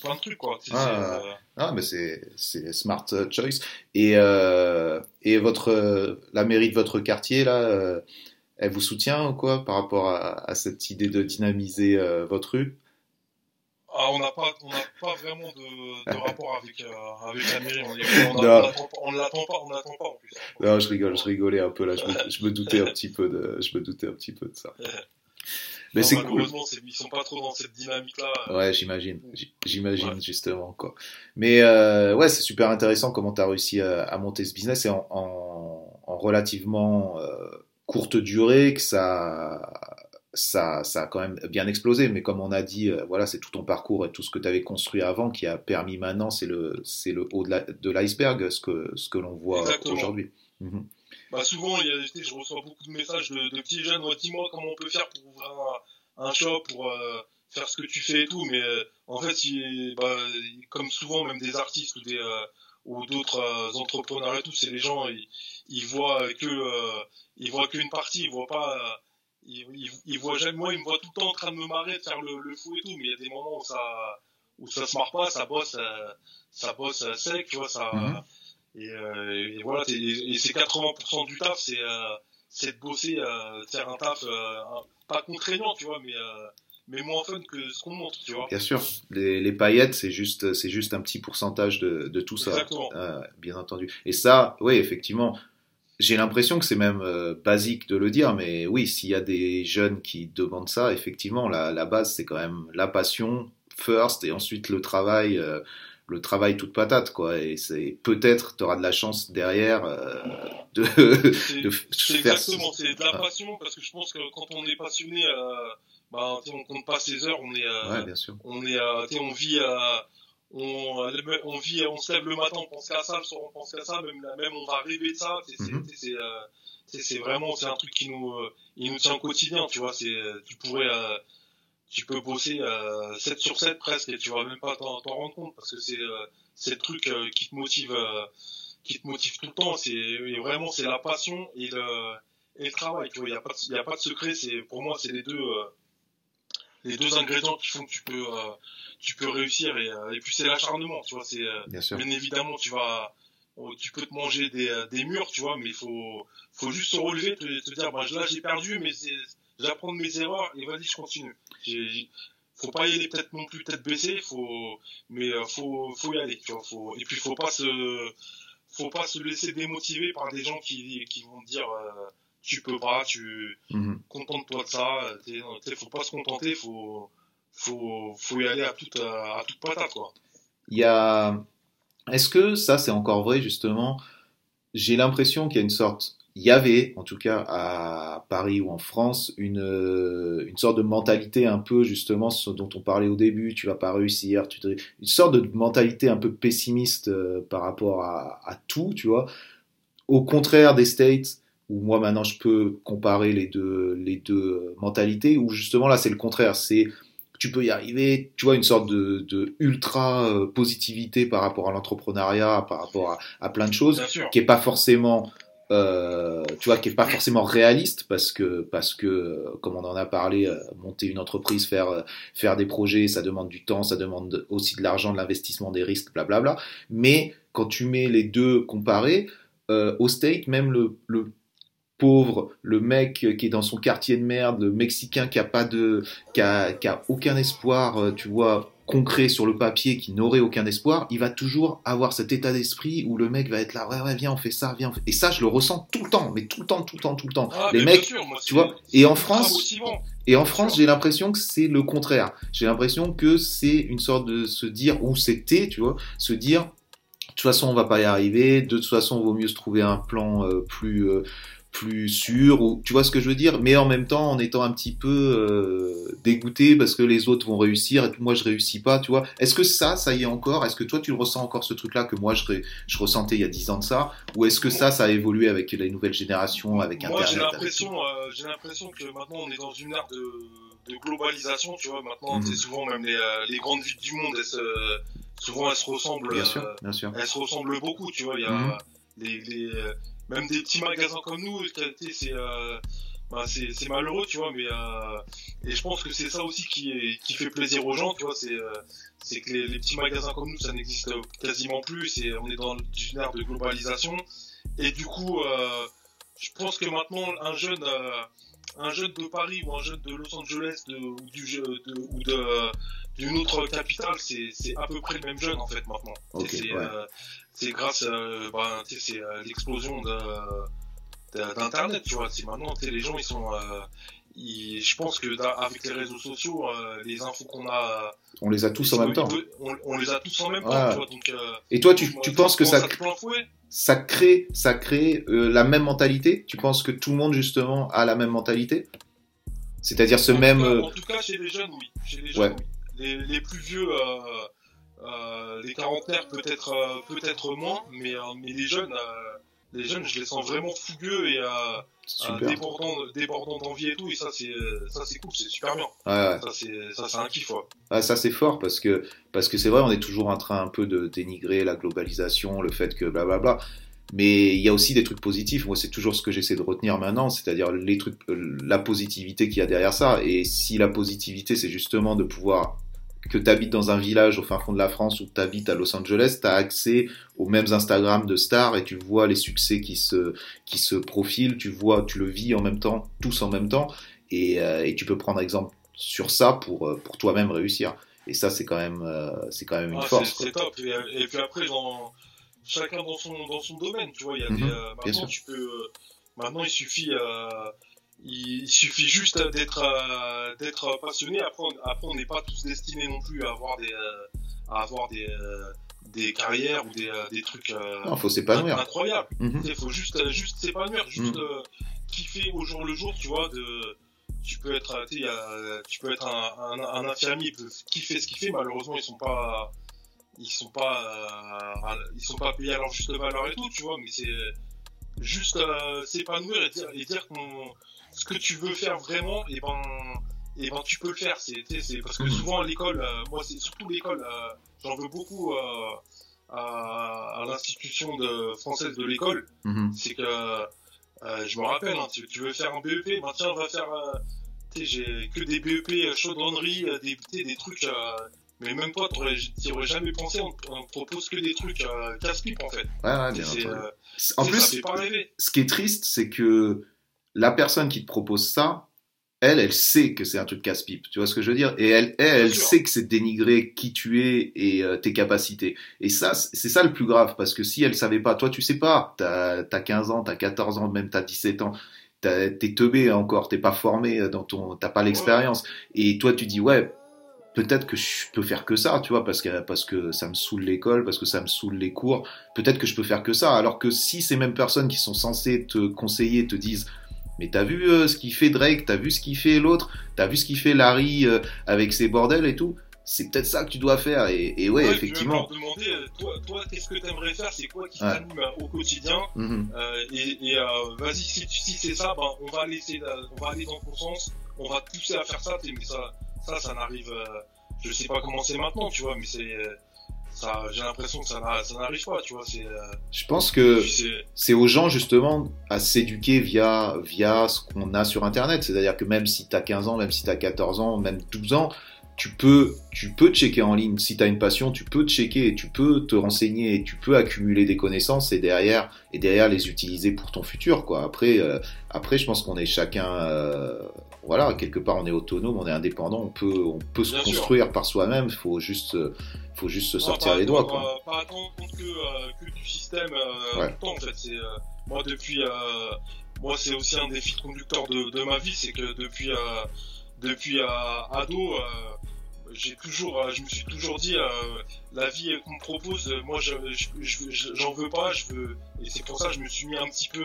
plein de trucs, quoi. C'est- Ah. euh, Ah, mais c'est smart choice. Et, et votre, la mairie de votre quartier, là, elle vous soutient ou quoi par rapport à, à cette idée de dynamiser votre rue? Ah, on n'a pas, on n'a pas vraiment de, de rapport avec, euh, avec la mairie. On a- ne l'attend pas, on n'attend pas en plus. Non, je rigole, je rigolais un peu là. Je me, je me doutais un petit peu de, je me doutais un petit peu de ça. Mais c'est cool. malheureusement, c'est- ils sont pas trop dans cette dynamique-là. Ouais, j'imagine, j'imagine Ouais. justement quoi. Mais euh, ouais, c'est super intéressant comment tu as réussi à, à monter ce business et en, en, en relativement euh, courte durée que ça, ça, ça a quand même bien explosé. Mais comme on a dit, euh, voilà, c'est tout ton parcours et tout ce que tu avais construit avant qui a permis maintenant, c'est le, c'est le haut de l'iceberg, ce que, ce que l'on voit aujourd'hui. Mhm. Bah souvent, il y a, je reçois beaucoup de messages de, de petits jeunes. Dis-moi comment on peut faire pour ouvrir un, un shop, pour euh, faire ce que tu fais et tout. Mais euh, en fait, il- bah, comme souvent, même des artistes ou des ou d'autres entrepreneurs et tout, c'est les gens, ils, ils voient que ils voient qu'une partie, ils voient pas. Ils, ils voient jamais. Moi, ils me voient tout le temps en train de me marrer, de faire le, le fou et tout. Mais il y a des moments où ça où ça se marre pas, ça bosse, ça bosse sec, tu vois, ça. Et, euh, et voilà, et c'est 80% du taf, c'est euh, c'est de bosser, euh, faire un taf euh, un- pas contraignant, tu vois, mais euh, mais moins fun que ce qu'on montre, tu vois. Bien sûr, les, les paillettes, c'est juste, c'est juste un petit pourcentage de, de tout ça. Exactement. Euh, bien entendu. Et ça, oui, effectivement, j'ai l'impression que c'est même euh, basique de le dire, mais oui, s'il y a des jeunes qui demandent ça, effectivement, la, la base, c'est quand même la passion first et ensuite le travail, euh, le travail toute patate, quoi. Et c'est peut-être, tu auras de la chance derrière euh, de, de faire. exactement, c'est de la passion, parce que je pense que quand on est passionné, bah, on compte pas ses heures, on est, Ouais, bien sûr. on est, on vit, euh, on, euh, on vit, on se lève le matin, on pense qu'à ça, le soir on pense qu'à ça, même, même on va rêver de ça. C'est, c'est- Mhm. euh, vraiment, c'est un truc qui nous, euh, il nous tient au quotidien, tu vois. C'est, tu pourrais, euh, tu peux bosser euh, 7 sur 7 presque et tu vas même pas t'en, rendre compte parce que c'est, euh, c'est le truc euh, qui te motive, euh, qui te motive tout le temps. C'est vraiment c'est la passion et le, et le travail. Tu vois, il y a pas, il y a pas de secret. C'est pour moi c'est les deux. Euh, les deux ingrédients qui font que tu peux euh, tu peux réussir et, euh, et puis c'est l'acharnement tu vois c'est euh, Bien sûr. bien évidemment tu vas oh, tu peux te manger des, euh, des murs tu vois mais il faut faut juste se relever te, te dire bah là j'ai perdu mais c'est j'apprends de mes erreurs et vas-y je continue J'ai- faut pas y aller peut-être non plus tête baissée faut mais euh, faut faut y aller tu vois faut et puis faut pas se faut pas se laisser démotiver par des gens qui qui vont dire euh, tu peux pas tu Mhm. contente-toi de ça. t'sais, faut pas se contenter, faut, faut, faut y aller à toute, à toute patate, quoi. Il y a. Est-ce que ça, c'est encore vrai, justement? J'ai l'impression qu'il y a une sorte. Il y avait, en tout cas à Paris ou en France, une, une sorte de mentalité un peu, justement, ce dont on parlait au début, tu vas pas réussir, tu te- une sorte de mentalité un peu pessimiste euh, par rapport à, à tout, tu vois? Au contraire des States, où moi maintenant je peux comparer les deux, les deux mentalités, où justement là c'est le contraire, c'est tu peux y arriver, tu vois, une sorte de, de ultra euh, positivité par rapport à l'entrepreneuriat, par rapport à, à plein de choses, qui est pas forcément, euh, tu vois, qui est pas forcément réaliste parce que parce que euh, comme on en a parlé, euh, monter une entreprise, faire euh, faire des projets, ça demande du temps, ça demande aussi de l'argent, de l'investissement, des risques, blablabla. Mais quand tu mets les deux comparés, euh, au state, même le, le pauvre, le mec qui est dans son quartier de merde, le Mexicain qui a pas de, qui a, qui a aucun espoir, euh, tu vois, concret sur le papier, qui n'aurait aucun espoir, il va toujours avoir cet état d'esprit où le mec va être là, ouais, ouais, viens, on fait ça, viens. on fait- Et ça, je le ressens tout le temps, mais tout le temps, tout le temps, tout le temps. Ah, Les mecs, sûr, tu vois, et en France, et en France, j'ai l'impression que c'est le contraire. J'ai l'impression que c'est une sorte de se dire, ou c'était, tu vois, se dire, de toute façon, on va pas y arriver, de toute façon, vaut mieux se trouver un plan euh, plus, euh, plus sûr, ou tu vois ce que je veux dire, mais en même temps, en étant un petit peu euh, dégoûté parce que les autres vont réussir et moi je réussis pas, tu vois. Est-ce que ça, ça y est encore? Est-ce que toi tu le ressens encore ce truc-là que moi je, je ressentais il y a 10 ans de ça? Ou est-ce que ça, ça a évolué avec les nouvelles générations, avec Moi, j'ai Internet avec l'impression, euh, j'ai l'impression que maintenant on est dans une ère de, de globalisation, tu vois. Maintenant, Mhm. c'est souvent même les, euh, les grandes villes du monde, elles se, souvent elles se ressemblent. Bien sûr, euh, bien sûr. elles se ressemblent beaucoup, tu vois. Il y a les, les, euh, même des petits magasins comme nous, c'est, euh, bah, c'est malheureux, tu vois, mais euh, et je pense que c'est ça aussi qui, est, qui fait plaisir aux gens, tu vois, c'est euh, c'est que les, les, petits magasins comme nous, ça n'existe quasiment plus, c'est on est dans une ère de globalisation, et du coup, euh, je pense que maintenant un jeune euh, un jeune de Paris ou un jeune de Los Angeles de, ou du de, ou de d'une autre capitale, c'est à peu près le même jeune en fait maintenant. c'est grâce, bah, c'est l'explosion d'internet tu vois c'est maintenant les gens ils sont euh, je pense que avec les réseaux sociaux euh, les infos qu'on a on les a tous en même temps. on, les a tous en même temps tu vois, donc, euh, et toi tu, tu penses que ça ça crée ça crée la même mentalité? Tu penses que tout le monde justement a la même mentalité? C'est-à-dire ce même en tout cas chez les jeunes oui. Chez les jeunes Les, les, plus vieux les quarantaines peut-être peut-être moins mais mais les jeunes les jeunes, je les sens vraiment fougueux et euh, débordants, d'envie et tout. Et ça, c'est ça, c'est cool, c'est super bien. Ça, c'est un kiff. ça, c'est fort parce que parce que c'est vrai, on est toujours en train un peu de dénigrer la globalisation, le fait que blablabla. Mais il y a aussi des trucs positifs. Moi, c'est toujours ce que j'essaie de retenir maintenant, c'est-à-dire les trucs, euh, la positivité qu'il y a derrière ça. Et si la positivité, c'est justement de pouvoir que tu habites dans un village au fin fond de la France ou que tu habites à Los Angeles, tu as accès aux mêmes Instagram de stars et tu vois les succès qui se, qui se profilent, tu vois, tu le vis en même temps, tous en même temps, et, euh, et tu peux prendre exemple sur ça pour, euh, pour toi-même réussir. Et ça, c'est quand même, euh, c'est quand même une force. C'est top. Et, puis après, dans, chacun dans son, dans son domaine, tu vois, il y a mhm. des, maintenant, tu peux, maintenant, il suffit, il suffit juste d'être euh, d'être passionné. Après, on n'est pas tous destinés non plus à avoir des euh, à avoir des euh, des carrières ou des, des trucs non, faut s'épanouir. incroyables. Il faut juste juste s'épanouir, juste mhm. kiffer au jour le jour, tu vois. De tu peux être tu peux être un, un, un infirmier, il peut kiffer ce qu'il fait. Malheureusement, ils sont pas ils sont pas ils sont pas payés à leur juste valeur et tout, tu vois. Mais c'est juste s'épanouir et dire et dire qu'on ce que tu veux faire vraiment, et ben, et ben tu peux le faire. C'est, c'est parce que mhm. souvent à l'école, euh, moi c'est surtout l'école, euh, j'en veux beaucoup euh, à, l'institution de, française de l'école. Mhm. C'est que je me rappelle, hein, tu, veux faire un BEP, ben tiens on va faire, j'ai que des BEP chaudronnerie, des, des trucs. mais même toi, tu aurais jamais pensé, on, on, propose que des trucs casse-pipe en fait. Ouais, ouais, bien en plus, ce qui est triste, c'est que la personne qui te propose ça, elle, elle sait que c'est un truc casse-pipe. Tu vois ce que je veux dire? Et elle, elle, sait que c'est dénigrer qui tu es et euh, tes capacités. Et ça, c'est ça le plus grave, parce que si elle savait pas, toi tu sais pas, t'as as 15 ans, t'as 14 ans, même t'as 17 ans, t'es teubé encore, t'es pas formé dans ton, t'as pas l'expérience. Et toi tu dis ouais, peut-être que je peux faire que ça, tu vois, parce que parce que ça me saoule l'école, parce que ça me saoule les cours. Peut-être que je peux faire que ça. Alors que si ces mêmes personnes qui sont censées te conseiller te disent mais t'as vu euh, ce qu'il fait Drake, t'as vu ce qu'il fait l'autre, t'as vu ce qu'il fait Larry euh, avec ses bordels et tout. C'est peut-être ça que tu dois faire. Et, ouais, effectivement. Je demander, euh, toi, toi qu'est-ce que t'aimerais faire? C'est quoi qui t'anime au quotidien? Mm-hmm. Et, vas-y, si, si c'est ça, ben, on va laisser, on va aller dans ton sens, on va te pousser à faire ça. Mais ça, ça, ça n'arrive. je sais pas comment c'est maintenant, tu vois, mais c'est j'ai l'impression que ça n'arrive pas, tu vois. Euh, je pense que c'est aux gens justement à s'éduquer via, via ce qu'on a sur Internet. C'est-à-dire que même si tu as 15 ans, même si tu as 14 ans, même 12 ans, tu peux, tu peux checker en ligne. Si tu as une passion, tu peux checker, tu peux te renseigner, tu peux accumuler des connaissances et derrière, et derrière les utiliser pour ton futur. Quoi. Après, euh, après, je pense qu'on est chacun, euh, voilà, quelque part, on est autonome, on est indépendant, on peut, on peut se construire par soi-même. Il faut juste, faut juste se sortir les doigts. Quoi. Pas, attendre compte que, euh, que du système euh, tout le temps, en fait. C'est, euh, moi, depuis. moi, c'est aussi un des fils conducteurs de, de ma vie, c'est que depuis, depuis ado, j'ai toujours, je me suis toujours dit, la vie qu'on me propose, moi, je, j'en veux pas, je veux. Et c'est pour ça que je me suis mis un petit peu.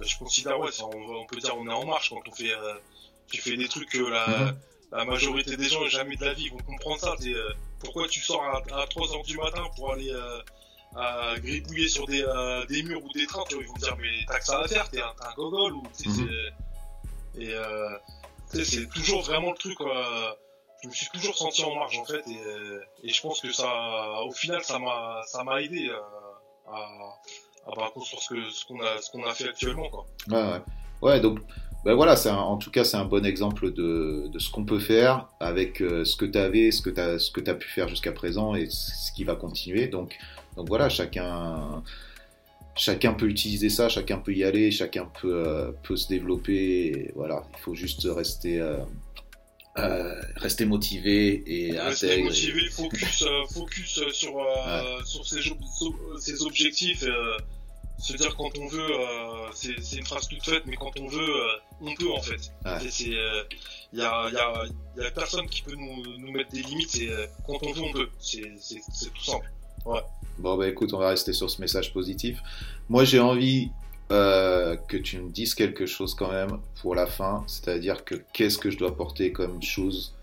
Je considère, ouais, on, on, peut dire, on est en marche quand on fait. tu fais des trucs que la. Mm-hmm la majorité des gens jamais de la vie vont comprendre ça. Euh, pourquoi tu sors à, 3h du matin pour aller euh, à gribouiller sur des, euh, des, murs ou des trains, ils vont dire mais t'as que ça à faire, t'es un, un gogol ou mhm. et c'est toujours vraiment le truc. je me suis toujours senti en marge en fait et, et je pense que ça, au final, ça m'a ça m'a aidé à, à, construire ce qu'on ce qu'on a fait actuellement quoi. Ouais, ouais. ouais donc ben voilà, en tout cas, c'est un bon exemple de, ce qu'on peut faire avec euh, ce que tu avais, ce que tu as, pu faire jusqu'à présent et ce qui va continuer. Donc, voilà, chacun, chacun peut utiliser ça, chacun peut y aller, chacun peut, euh, se développer. voilà, il faut juste rester. Euh, rester motivé et rester motivé, focus, focus sur, sur ses, ses, objectifs se dire quand on veut, euh, c'est une phrase toute faite, mais quand on veut, euh, on peut en fait. Il euh, y, a, y, a, y, a, personne qui peut nous, nous mettre des limites, c'est quand on veut, on peut. C'est tout simple. Ouais. Bon bah écoute, on va rester sur ce message positif. Moi j'ai envie que tu me dises quelque chose quand même pour la fin, c'est-à-dire que qu'est-ce que je dois porter comme chose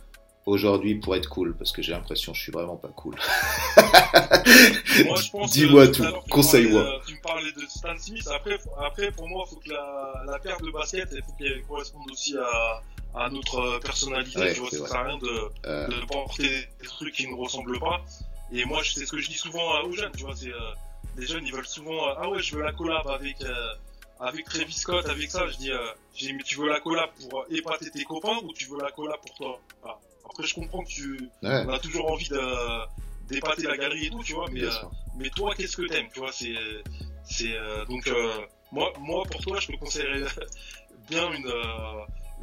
aujourd'hui pour être cool? Parce que j'ai l'impression que je suis vraiment pas cool. Dis-moi tout, conseille-moi. Tu me parlais de Stan Smith, après, après pour moi, il faut que la, la paire de basket, il faut qu'elle corresponde aussi à, à notre personnalité. tu vois, ça sert à rien de, euh... de porter des trucs qui ne ressemblent pas. Et moi, c'est ce que je dis souvent aux jeunes, tu vois, c'est euh, les jeunes, ils veulent souvent, euh, ah ouais, je veux la collab avec euh, avec Travis Scott, avec ça, je dis, euh, mais tu veux la collab pour épater tes copains ou tu veux la collab pour toi? Après, je comprends que tu as toujours envie d'épater la galerie et tout, tu vois, mais, euh, mais toi, qu'est-ce que t'aimes, tu vois, c'est, c'est, euh, donc, euh, moi, moi, pour toi, je te conseillerais bien une,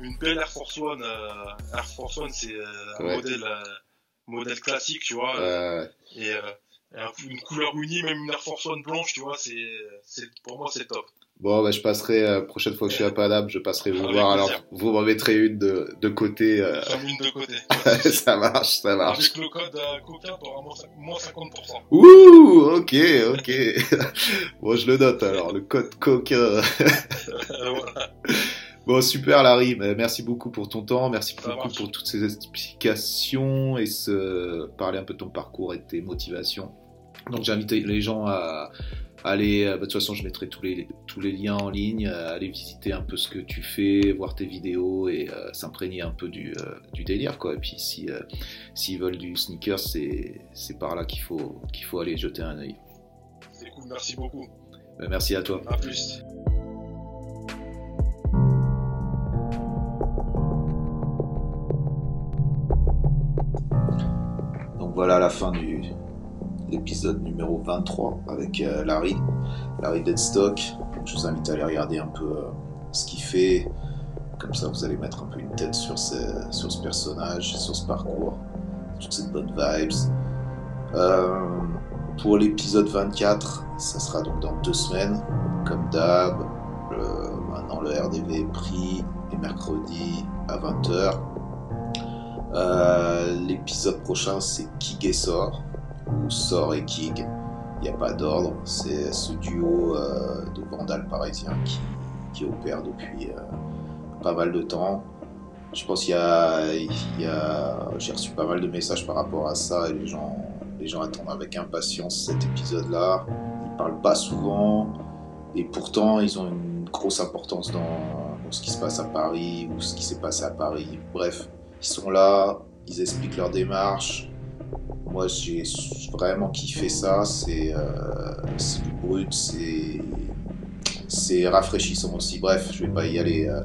une belle Air Force One. Air Force One, c'est un modèle, modèle classique, tu vois, et, une couleur unie, même une Air Force One blanche, tu vois, c'est, c'est, pour moi, c'est top. Bon, bah, je passerai, euh, prochaine fois que je suis à Paname, je passerai vous voir. Alors, vous m'en mettrez une de, de côté. Euh... une de côté. ça marche, ça marche. Avec le code euh, Coquin, t'auras moins 50%. Ouh, ok, ok. bon, je le note alors, le code Coquin. voilà. Bon, super Larry, merci beaucoup pour ton temps, merci beaucoup pour toutes ces explications et ce... parler un peu de ton parcours et de tes motivations. Donc j'invite les gens à Allez, euh, bah, de toute façon, je mettrai tous les, tous les liens en ligne. Euh, allez visiter un peu ce que tu fais, voir tes vidéos et euh, s'imprégner un peu du, du, délire. Quoi. Et puis, s'ils si, veulent du sneaker, c'est par là qu'il faut, qu'il faut aller jeter un œil. C'est cool, merci beaucoup. Merci à toi. À plus. Voilà la fin du, l'épisode numéro 23 avec euh, Larry, Larry Deadstock. Je vous invite à aller regarder un peu euh, ce qu'il fait. Comme ça, vous allez mettre un peu une tête sur, ce personnage, sur ce parcours, toutes ces bonnes vibes. Euh, pour l'épisode 24, ça sera donc dans deux semaines, comme d'hab. maintenant, le RDV est pris les mercredis à 20h. L'épisode prochain, c'est Kig sort ou Sor et Kig. Il n'y a pas d'ordre. C'est ce duo euh, de vandales parisiens qui, qui opère depuis euh, pas mal de temps. Je pense qu'il y a, j'ai reçu pas mal de messages par rapport à ça et les gens, les gens attendent avec impatience cet épisode-là. Ils parlent pas souvent et pourtant ils ont une grosse importance dans ce qui se passe à Paris ou ce qui s'est passé à Paris. Bref, ils sont là, ils expliquent leur démarche, moi, j'ai vraiment kiffé ça. C'est euh, du brut, c'est rafraîchissant aussi. Bref, je vais pas y aller. Euh,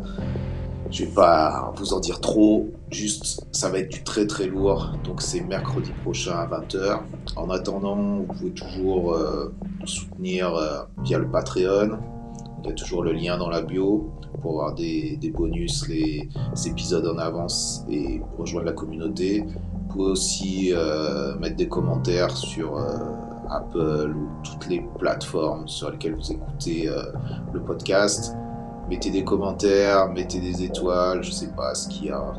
je vais pas vous en dire trop. Juste, ça va être du très très lourd. Donc, c'est mercredi prochain à 20h. En attendant, vous pouvez toujours euh, nous soutenir via le Patreon. Il y a toujours le lien dans la bio pour avoir des, des bonus, les, épisodes en avance et rejoindre la communauté pouvez aussi euh, mettre des commentaires sur euh, Apple ou toutes les plateformes sur lesquelles vous écoutez euh, le podcast. Mettez des commentaires, mettez des étoiles, je sais pas ce qu'il y a.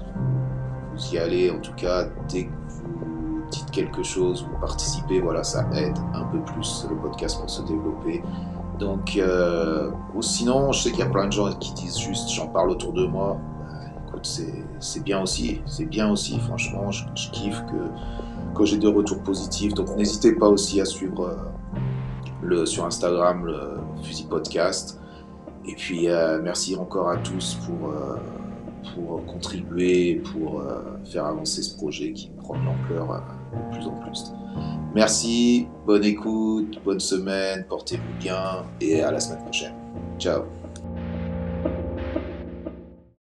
Vous y allez, en tout cas, dès que vous dites quelque chose, vous participez, voilà, ça aide un peu plus le podcast pour se développer. Donc, ou sinon, je sais qu'il y a plein de gens qui disent juste j'en parle autour de moi c'est bien aussi. C'est bien aussi, franchement. Je, kiffe que, que j'ai des retours positifs. Donc n'hésitez pas aussi à suivre euh, le, sur Instagram le Fusil Podcast. Et puis euh, merci encore à tous pour, euh, pour contribuer, pour faire avancer ce projet qui prend de l'ampleur de plus en plus. Merci, bonne écoute, bonne semaine, portez-vous bien et à la semaine prochaine. Ciao